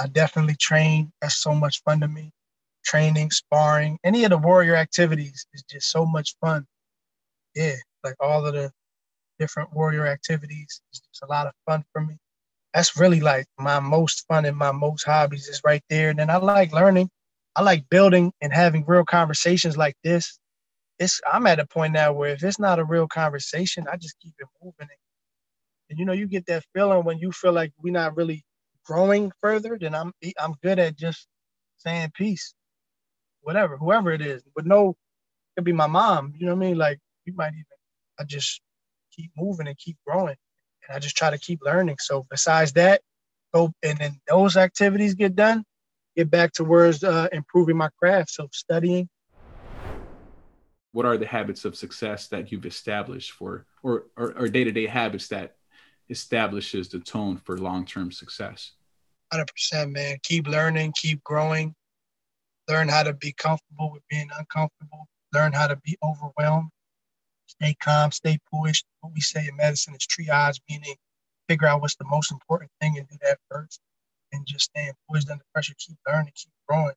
I definitely train. That's so much fun to me. Training, sparring, any of the warrior activities is just so much fun. Yeah, like all of the different warrior activities. It's a lot of fun for me. That's really like my most fun and my most hobbies is right there. And then I like learning. I like building and having real conversations like this. It's I'm at a point now where if it's not a real conversation, I just keep it moving. And you know, you get that feeling when you feel like we're not really growing further, then I'm I'm good at just saying peace. Whatever, whoever it is. But no, it could be my mom. You know what I mean? Like you might even I just keep moving and keep growing. And I just try to keep learning. So besides that, go and then those activities get done, get back to where's uh, improving my craft. So studying. What are the habits of success that you've established for, or or, or day-to-day habits that establishes the tone for long-term success? 100%, man. Keep learning, keep growing. Learn how to be comfortable with being uncomfortable. Learn how to be overwhelmed stay calm, stay poised. What we say in medicine is triage, meaning figure out what's the most important thing and do that first. And just staying poised under pressure, keep learning, keep growing.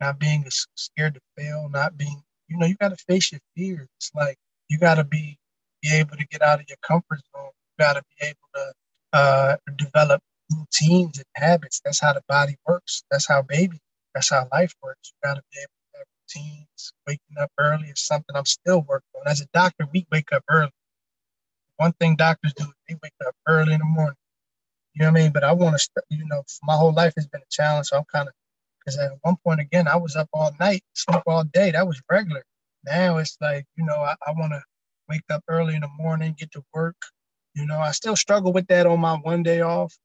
Not being scared to fail, not being, you know, you got to face your fears. It's like you got to be, be able to get out of your comfort zone. You got to be able to uh, develop routines and habits. That's how the body works. That's how baby, that's how life works. You got to be able routines, waking up early is something I'm still working on. As a doctor, we wake up early. One thing doctors do is they wake up early in the morning. You know what I mean? But I want to, you know, my whole life has been a challenge. So I'm kind of, because at one point again, I was up all night, sleep all day. That was regular. Now it's like, you know, I, I want to wake up early in the morning, get to work. You know, I still struggle with that on my one day off.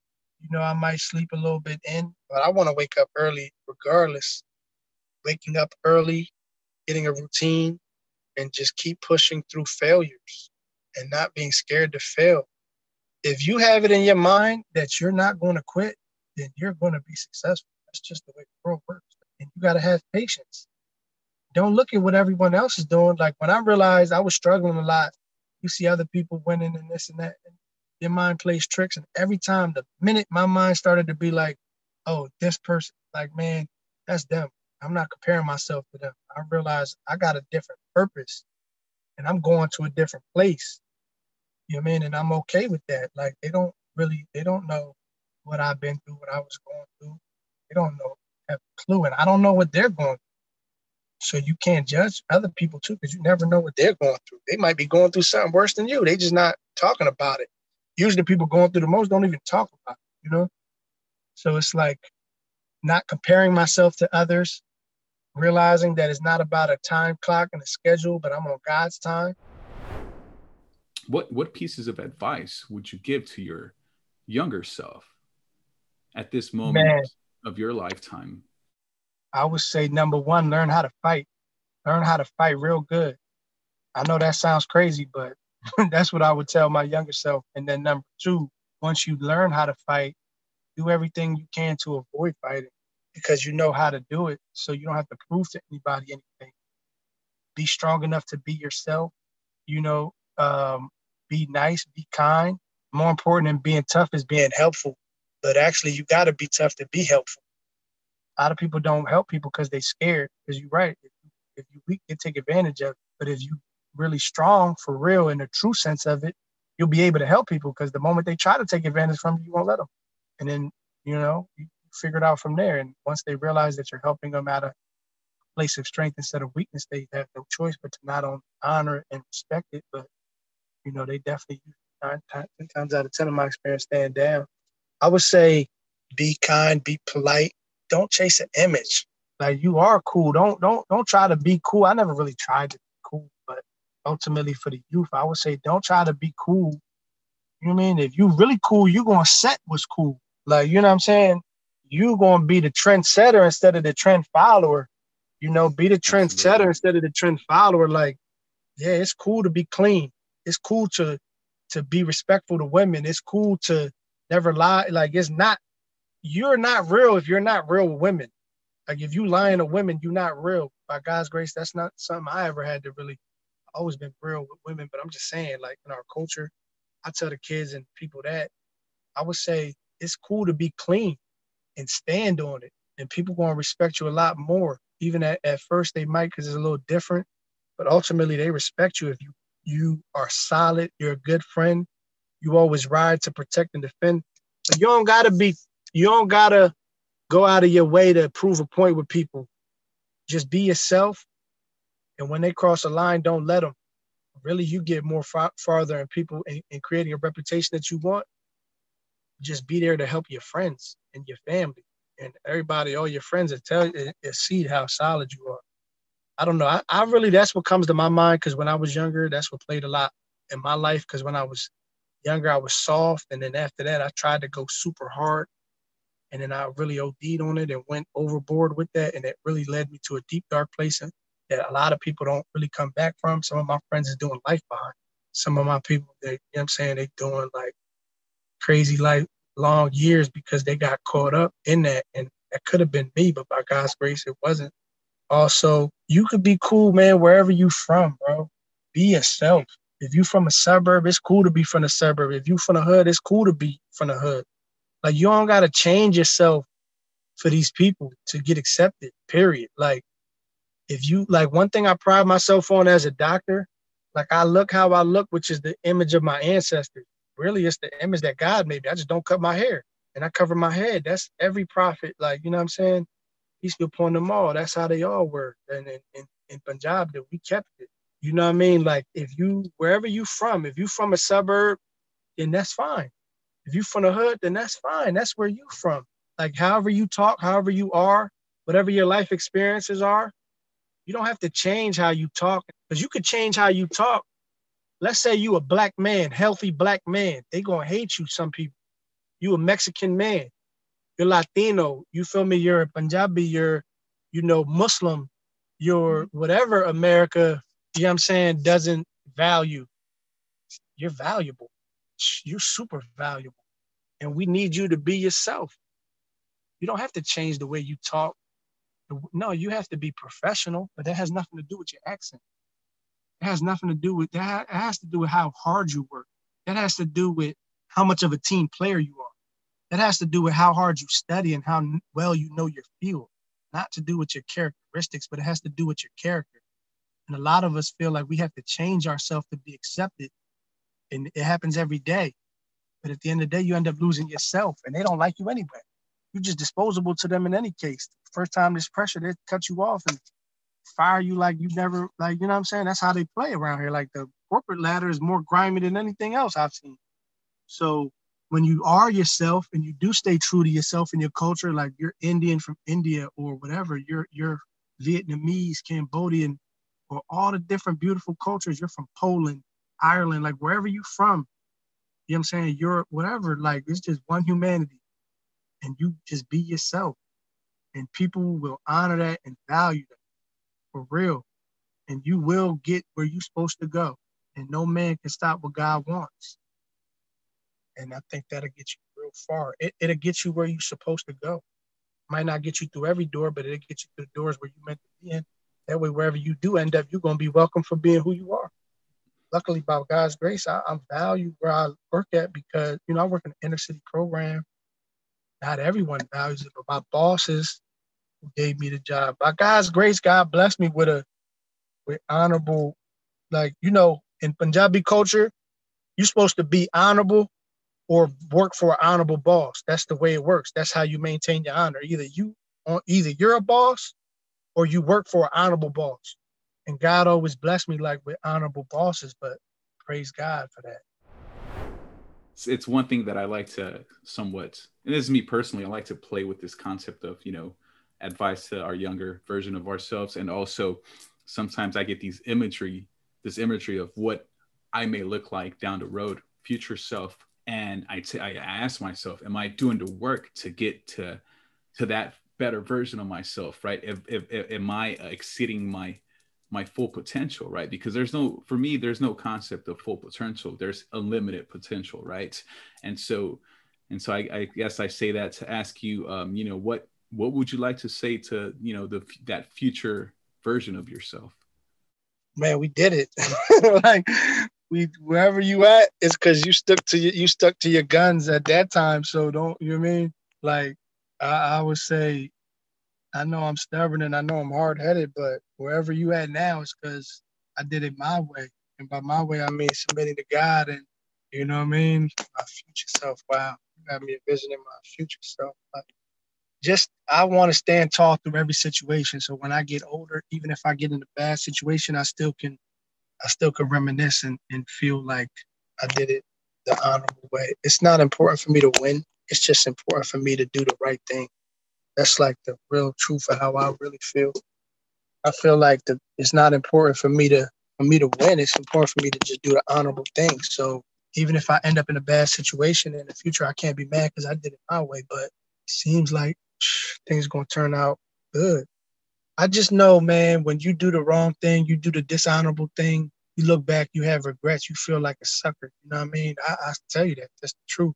You know, I might sleep a little bit in, but I want to wake up early regardless waking up early, getting a routine, and just keep pushing through failures and not being scared to fail. If you have it in your mind that you're not going to quit, then you're going to be successful. That's just the way the world works. And you got to have patience. Don't look at what everyone else is doing. Like when I realized I was struggling a lot, you see other people winning and this and that. And your mind plays tricks. And every time, the minute my mind started to be like, oh, this person, like, man, that's them. I'm not comparing myself to them. I realize I got a different purpose and I'm going to a different place. You know what I mean? And I'm okay with that. Like they don't really, they don't know what I've been through, what I was going through. They don't know, have a clue. And I don't know what they're going through. So you can't judge other people too, because you never know what they're going through. They might be going through something worse than you. They just not talking about it. Usually people going through the most don't even talk about it, you know? So it's like not comparing myself to others, realizing that it's not about a time clock and a schedule, but I'm on God's time. What what pieces of advice would you give to your younger self at this moment Man, of your lifetime? I would say number one, learn how to fight. Learn how to fight real good. I know that sounds crazy, but that's what I would tell my younger self. And then number two, once you learn how to fight, do everything you can to avoid fighting because you know how to do it. So you don't have to prove to anybody anything. Be strong enough to be yourself. You know, um, be nice, be kind. More important than being tough is being helpful. But actually, you got to be tough to be helpful. A lot of people don't help people because they're scared. Because you're right. If, you, if you're weak, they take advantage of it. But if you really strong for real in the true sense of it, you'll be able to help people because the moment they try to take advantage from you, you won't let them. And then, you know, you figure it out from there. And once they realize that you're helping them out of place of strength instead of weakness, they have no choice but to not only honor and respect it, but, you know, they definitely, nine times, out of 10 of my experience, stand down. I would say be kind, be polite. Don't chase an image. Like you are cool. Don't don't don't try to be cool. I never really tried to be cool, but ultimately for the youth, I would say don't try to be cool. You know I mean? If you really cool, you're gonna set what's cool. Like, you know what I'm saying? You gonna be the trendsetter instead of the trend follower. You know, be the trendsetter instead of the trend follower. Like, yeah, it's cool to be clean. It's cool to to be respectful to women. It's cool to never lie. Like, it's not. You're not real if you're not real with women. Like, if you lying to women, you're not real. By God's grace, that's not something I ever had to really always been real with women, but I'm just saying, like in our culture, I tell the kids and people that I would say it's cool to be clean and stand on it. And people gonna respect you a lot more. Even at, at first they might because it's a little different, but ultimately they respect you if you you are solid, you're a good friend, you always ride to protect and defend. But you don't gotta be you don't gotta go out of your way to prove a point with people. Just be yourself and when they cross a line, don't let them. Really, you get more far, farther in people in, in creating a reputation that you want. Just be there to help your friends and your family and everybody, all your friends that tell you, see how solid you are. I don't know. I, I really, that's what comes to my mind because when I was younger, that's what played a lot in my life. Because when I was younger, I was soft. And then after that, I tried to go super hard. And then I really OD'd on it and went overboard with that. And it really led me to a deep, dark place that a lot of people don't really come back from. Some of my friends is doing life behind. Some of my people, they, you know I'm saying, they doing like crazy life long years because they got caught up in that. And that could have been me, but by God's grace, it wasn't. Also, you could be cool, man, wherever you from, bro. Be yourself. If you from a suburb, it's cool to be from the suburb. If you from the hood, it's cool to be from the hood. Like you don't gotta change yourself for these people to get accepted. Period. Like if you like one thing I pride myself on as a doctor, like I look how I look, which is the image of my ancestors. Really, it's the image that God made me. I just don't cut my hair and I cover my head. That's every prophet, like you know what I'm saying? He's upon them all. That's how they all were. And in, in, in Punjab, that we kept it. You know what I mean? Like if you wherever you from, if you from a suburb, then that's fine. If you from the hood, then that's fine. That's where you from. Like however you talk, however you are, whatever your life experiences are, you don't have to change how you talk because you could change how you talk. Let's say you a black man, healthy black man. They gonna hate you. Some people. You a Mexican man. You're Latino. You feel me? You're a Punjabi. You're, you know, Muslim. You're mm-hmm. whatever America. You know what I'm saying? Doesn't value. You're valuable. You're super valuable, and we need you to be yourself. You don't have to change the way you talk no, you have to be professional, but that has nothing to do with your accent. It has nothing to do with that. It has to do with how hard you work. That has to do with how much of a team player you are. That has to do with how hard you study and how well you know your field, not to do with your characteristics, but it has to do with your character. And a lot of us feel like we have to change ourselves to be accepted. And it happens every day. But at the end of the day, you end up losing yourself and they don't like you anyway. You're just disposable to them in any case. First time there's pressure, they cut you off and fire you like you never, like, you know what I'm saying? That's how they play around here. Like the corporate ladder is more grimy than anything else I've seen. So when you are yourself and you do stay true to yourself and your culture, like you're Indian from India or whatever, you're you're Vietnamese, Cambodian, or all the different beautiful cultures. You're from Poland, Ireland, like wherever you from, you know what I'm saying? Europe, whatever, like it's just one humanity. And you just be yourself. And people will honor that and value that for real. And you will get where you're supposed to go. And no man can stop what God wants. And I think that'll get you real far. It, it'll get you where you're supposed to go. Might not get you through every door, but it'll get you through the doors where you meant to be in. That way, wherever you do end up, you're gonna be welcome for being who you are. Luckily, by God's grace, I, I value where I work at because you know I work in an inner city program. Not everyone values it, but my bosses who gave me the job. By God's grace, God blessed me with a with honorable, like you know, in Punjabi culture, you're supposed to be honorable or work for an honorable boss. That's the way it works. That's how you maintain your honor. Either you on either you're a boss or you work for an honorable boss. And God always blessed me like with honorable bosses, but praise God for that. It's one thing that I like to somewhat, and this is me personally, I like to play with this concept of, you know, advice to our younger version of ourselves. And also sometimes I get these imagery, this imagery of what I may look like down the road, future self and I, t- I ask myself, am I doing the work to get to to that better version of myself, right? If, if, if, am I exceeding my my full potential, right? Because there's no, for me, there's no concept of full potential. There's unlimited potential, right? And so, and so, I, I guess I say that to ask you, um, you know, what what would you like to say to you know the that future version of yourself? Man, we did it. like we wherever you at, it's because you stuck to you, stuck to your guns at that time. So don't you know I mean? Like I, I would say, I know I'm stubborn and I know I'm hard headed, but wherever you at now, is because I did it my way, and by my way I mean submitting to God and you know what I mean, my future self. Wow, you got me envisioning my future self. Like, just I want to stand tall through every situation. So when I get older, even if I get in a bad situation, I still can I still can reminisce and, and feel like I did it the honorable way. It's not important for me to win. It's just important for me to do the right thing. That's like the real truth of how I really feel. I feel like the, it's not important for me to for me to win. It's important for me to just do the honorable thing. So even if I end up in a bad situation in the future, I can't be mad because I did it my way. But it seems like things gonna turn out good. I just know, man, when you do the wrong thing, you do the dishonorable thing, you look back, you have regrets, you feel like a sucker. You know what I mean? I, I tell you that. That's the truth.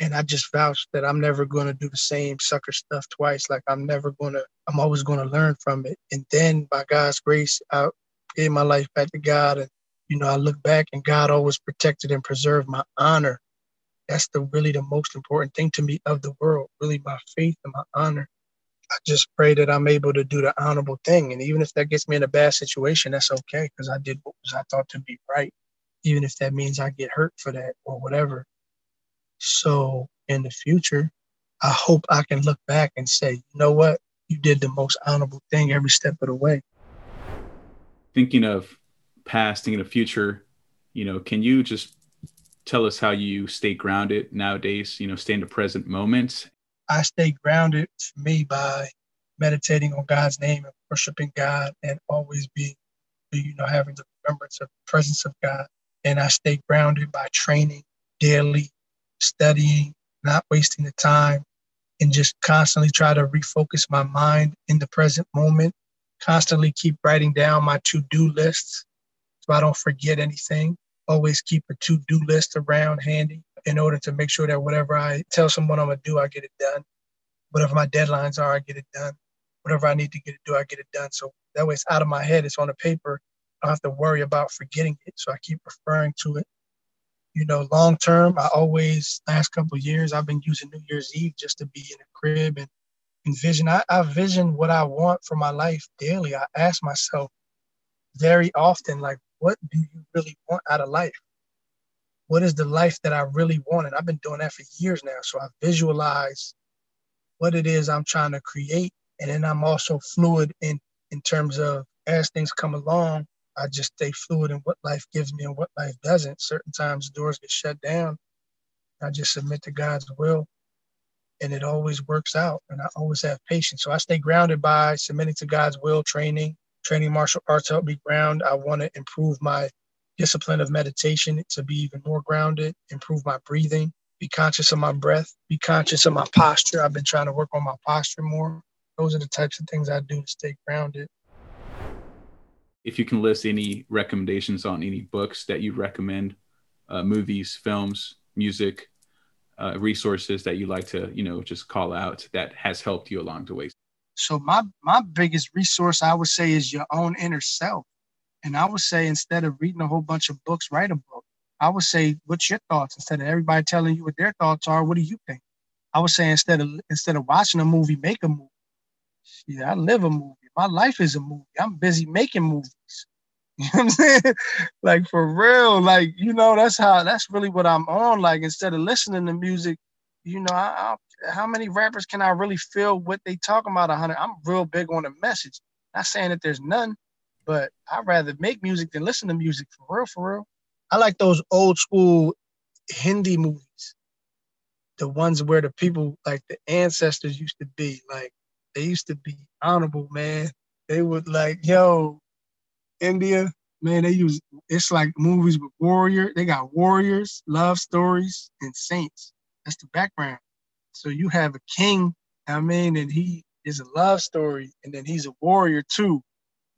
And I just vouch that I'm never to do the same sucker stuff twice. Like I'm never to, I'm always to learn from it. And then by God's grace, I gave my life back to God. And, you know, I look back and God always protected and preserved my honor. That's the really the most important thing to me of the world, really my faith and my honor. I just pray that I'm able to do the honorable thing. And even if that gets me in a bad situation, that's okay because I did what was I thought to be right, even if that means I get hurt for that or whatever. So in the future, I hope I can look back and say, you know what? You did the most honorable thing every step of the way. Thinking of past, thinking of future, you know, can you just tell us how you stay grounded nowadays, you know, stay in the present moment I stay grounded for me by meditating on God's name and worshiping God and always be, you know, having the remembrance of the presence of God. And I stay grounded by training daily, studying, not wasting the time, and just constantly try to refocus my mind in the present moment. Constantly keep writing down my to do lists so I don't forget anything. Always keep a to do list around handy in order to make sure that whatever I tell someone I'm gonna do, I get it done. Whatever my deadlines are, I get it done. Whatever I need to get it do, I get it done. So that way it's out of my head, it's on the paper. I don't have to worry about forgetting it. So I keep referring to it. you know, long term, I always last couple years I've been using New Year's Eve just to be in a crib and envision. I, I vision what I want for my life daily. I ask myself very often, like, what do you really want out of life? What is the life that I really want? And I've been doing that for years now. So I visualize what it is I'm trying to create. And then I'm also fluid in in terms of as things come along, I just stay fluid in what life gives me and what life doesn't. Certain times doors get shut down. I just submit to God's will and it always works out. And I always have patience. So I stay grounded by submitting to God's will, training, training martial arts help me ground. I want to improve my discipline of meditation to be even more grounded, improve my breathing, be conscious of my breath, be conscious of my posture. I've been trying to work on my posture more. Those are the types of things I do to stay grounded. If you can list any recommendations on any books that you recommend, uh, movies, films, music, uh, resources that you like to, you know, just call out that has helped you along the way? So my my biggest resource I would say is your own inner self. And I would say instead of reading a whole bunch of books, write a book. I would say, what's your thoughts? Instead of everybody telling you what their thoughts are, what do you think? I would say instead of instead of watching a movie, make a movie. Yeah, I live a movie. My life is a movie. I'm busy making movies. You know what I'm saying? like for real. Like, you know, that's how that's really what I'm on. Like instead of listening to music, you know, I, how many rappers can I really feel what they talking about? Hundred. I'm real big on the message. Not saying that there's none, but I'd rather make music than listen to music for real, for real. I like those old school Hindi movies. The ones where the people like the ancestors used to be. Like they used to be honorable, man. They would like, yo, India, man, they use it's like movies with warrior. They got warriors, love stories, and saints. That's the background. So you have a king, I mean, and he is a love story, and then he's a warrior too.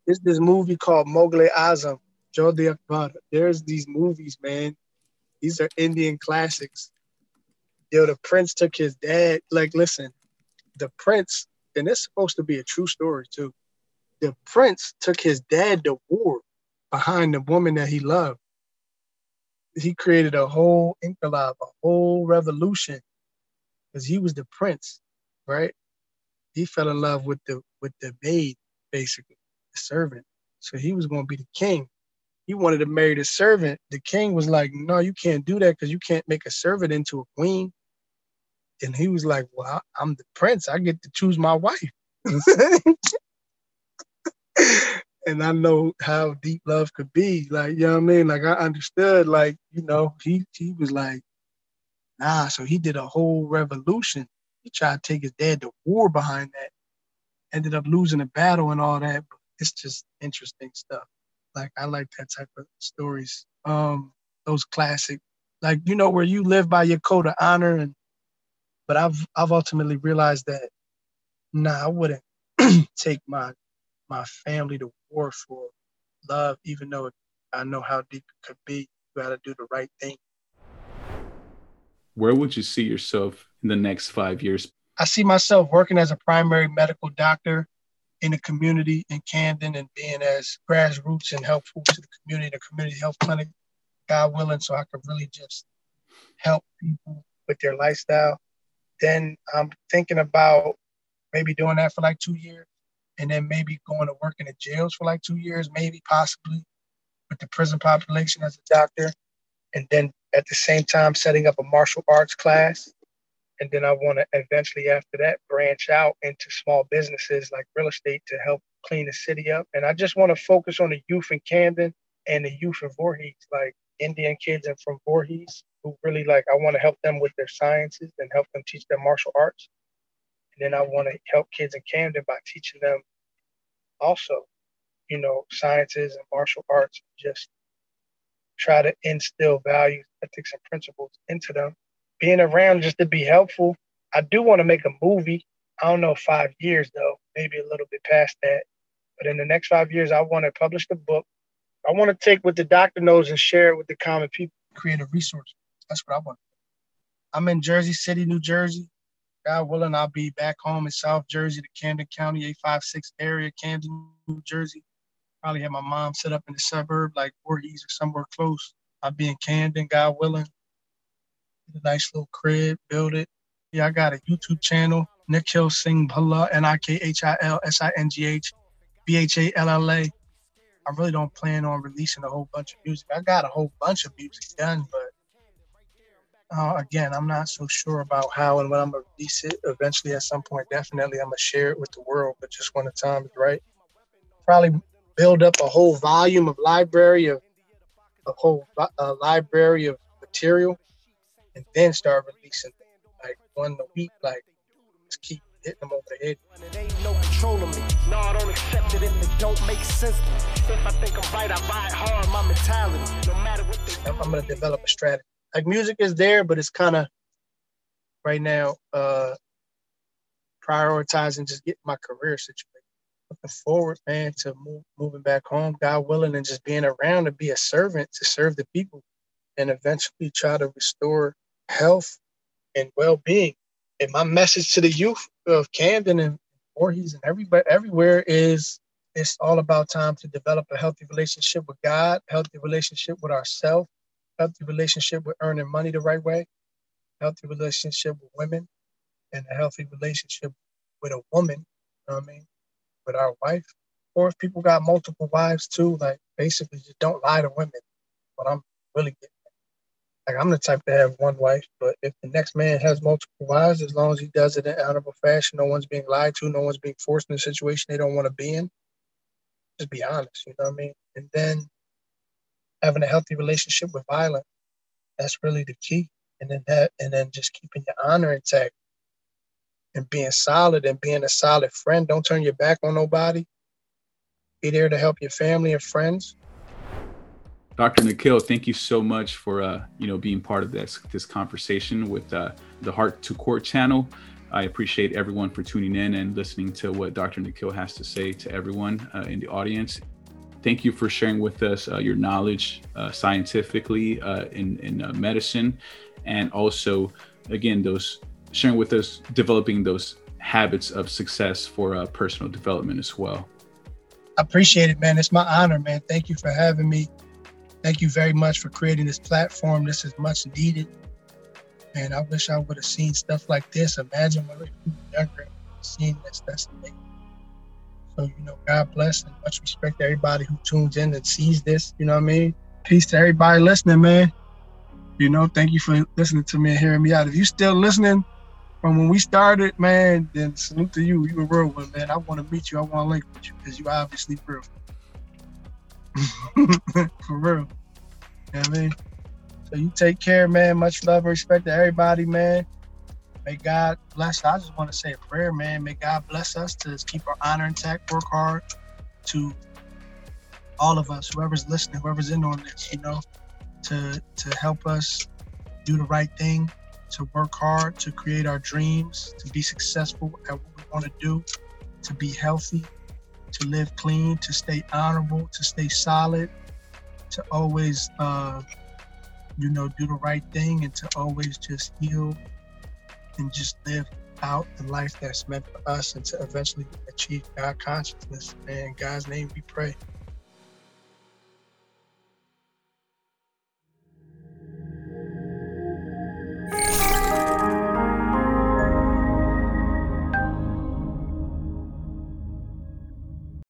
There's this movie called Mughal Azam, Jodhaa Akbar. There's these movies, man. These are Indian classics. Yo, the prince took his dad. Like, listen, the prince, and it's supposed to be a true story too the prince took his dad to war behind the woman that he loved. He created a whole inqilab, a whole revolution, because he was the prince, right? He fell in love with the with the maid, basically, the servant. So he was going to be the king. He wanted to marry the servant. The king was like, "No, you can't do that because you can't make a servant into a queen." And he was like, "Well, I'm the prince. I get to choose my wife." and I know how deep love could be. Like, you know what I mean? Like I understood, like, you know, he he was like, nah, so he did a whole revolution. He tried to take his dad to war behind that. Ended up losing a battle and all that. But it's just interesting stuff. Like I like that type of stories. Um, those classic, like you know, where you live by your code of honor and but I've I've ultimately realized that nah, I wouldn't take my my family to war for love, even though I know how deep it could be. You got to do the right thing. Where would you see yourself in the next five years? I see myself working as a primary medical doctor in the community in Camden and being as grassroots and helpful to the community, the community health clinic, God willing, so I could really just help people with their lifestyle. Then I'm thinking about maybe doing that for like two years and then maybe going to work in the jails for like two years, maybe possibly with the prison population as a doctor, and then at the same time setting up a martial arts class. And then I want to eventually, after that, branch out into small businesses like real estate to help clean the city up. And I just want to focus on the youth in Camden and the youth in Voorhees, like Indian kids and from Voorhees, who really like, I want to help them with their sciences and help them teach them martial arts. And then I want to help kids in Camden by teaching them also, you know, sciences and martial arts, just try to instill values, ethics, and principles into them. Being around just to be helpful. I do want to make a movie. I don't know, five years though, maybe a little bit past that. But in the next five years, I want to publish the book. I want to take what the doctor knows and share it with the common people, create a resource. That's what I want. I'm in Jersey City, New Jersey. God willing, I'll be back home in South Jersey, the Camden County 856 area, Camden, New Jersey. Probably have my mom set up in the suburb like Voorhees or somewhere close. I'll be in Camden, God willing. Get a nice little crib, build it. Yeah, I got a YouTube channel, Nikhil Singh Bhalla, N I K H I L S I N G H B H A L L A. I really don't plan on releasing a whole bunch of music. I got a whole bunch of music done, but uh, again, I'm not so sure about how and when I'm gonna release it. Eventually, at some point, definitely, I'm gonna share it with the world. But just when the time is right, probably build up a whole volume of library of a whole uh, library of material, and then start releasing like one a week. Like just keep hitting them over the head. It ain't no controlling me. No, I don't accept it if it don't make sense. If I think I'm right, I ride hard. My mentality, no matter what they I'm, I'm gonna develop a strategy. Like music is there, but it's kind of right now uh prioritizing just getting my career situation. Looking forward, man, to move, moving back home, God willing, and just being around to be a servant to serve the people, and eventually try to restore health and well-being. And my message to the youth of Camden and Voorhees and everybody everywhere is it's all about time to develop a healthy relationship with God, healthy relationship with ourselves, healthy relationship with earning money the right way, healthy relationship with women, and a healthy relationship with a woman, you know what I mean, with our wife. Or if people got multiple wives too, like basically just don't lie to women. But I'm really getting like I'm the type to have one wife, but if the next man has multiple wives, as long as he does it in honorable fashion, no one's being lied to, no one's being forced in a situation they don't want to be in. Just be honest, you know what I mean? And then having a healthy relationship with violence, that's really the key. And then that, and then just keeping your honor intact and being solid and being a solid friend. Don't turn your back on nobody. Be there to help your family and friends. Dr. Nikhil, thank you so much for uh, you know being part of this this conversation with uh, the Heart2Core channel. I appreciate everyone for tuning in and listening to what Dr. Nikhil has to say to everyone uh, in the audience. Thank you for sharing with us uh, your knowledge uh, scientifically uh, in in medicine, and also again those sharing with us developing those habits of success for uh, personal development as well. I appreciate it, man. It's my honor, man. Thank you for having me thank you very much for creating this platform. This is much needed. And I wish I would have seen stuff like this. Imagine when we were younger, seeing this. That's amazing. So, you know, God bless and much respect to everybody who tunes in and sees this. You know what I mean? Peace to everybody listening, man. You know, thank you for listening to me and hearing me out. If you still listening from when we started, man, then salute to you. You a real one, man. I want to meet you. I want to link with you because you obviously real. For real. You know I mean? So you take care, man. Much love and respect to everybody, man. May God bless. I just want to say a prayer, man. May God bless us to keep our honor intact, work hard to all of us, whoever's listening, whoever's in on this, you know, to to help us do the right thing, to work hard, to create our dreams, to be successful at what we want to do, to be healthy, to live clean, to stay honorable, to stay solid, to always, uh, you know, do the right thing and to always just heal and just live out the life that's meant for us and to eventually achieve God consciousness. And in God's name we pray.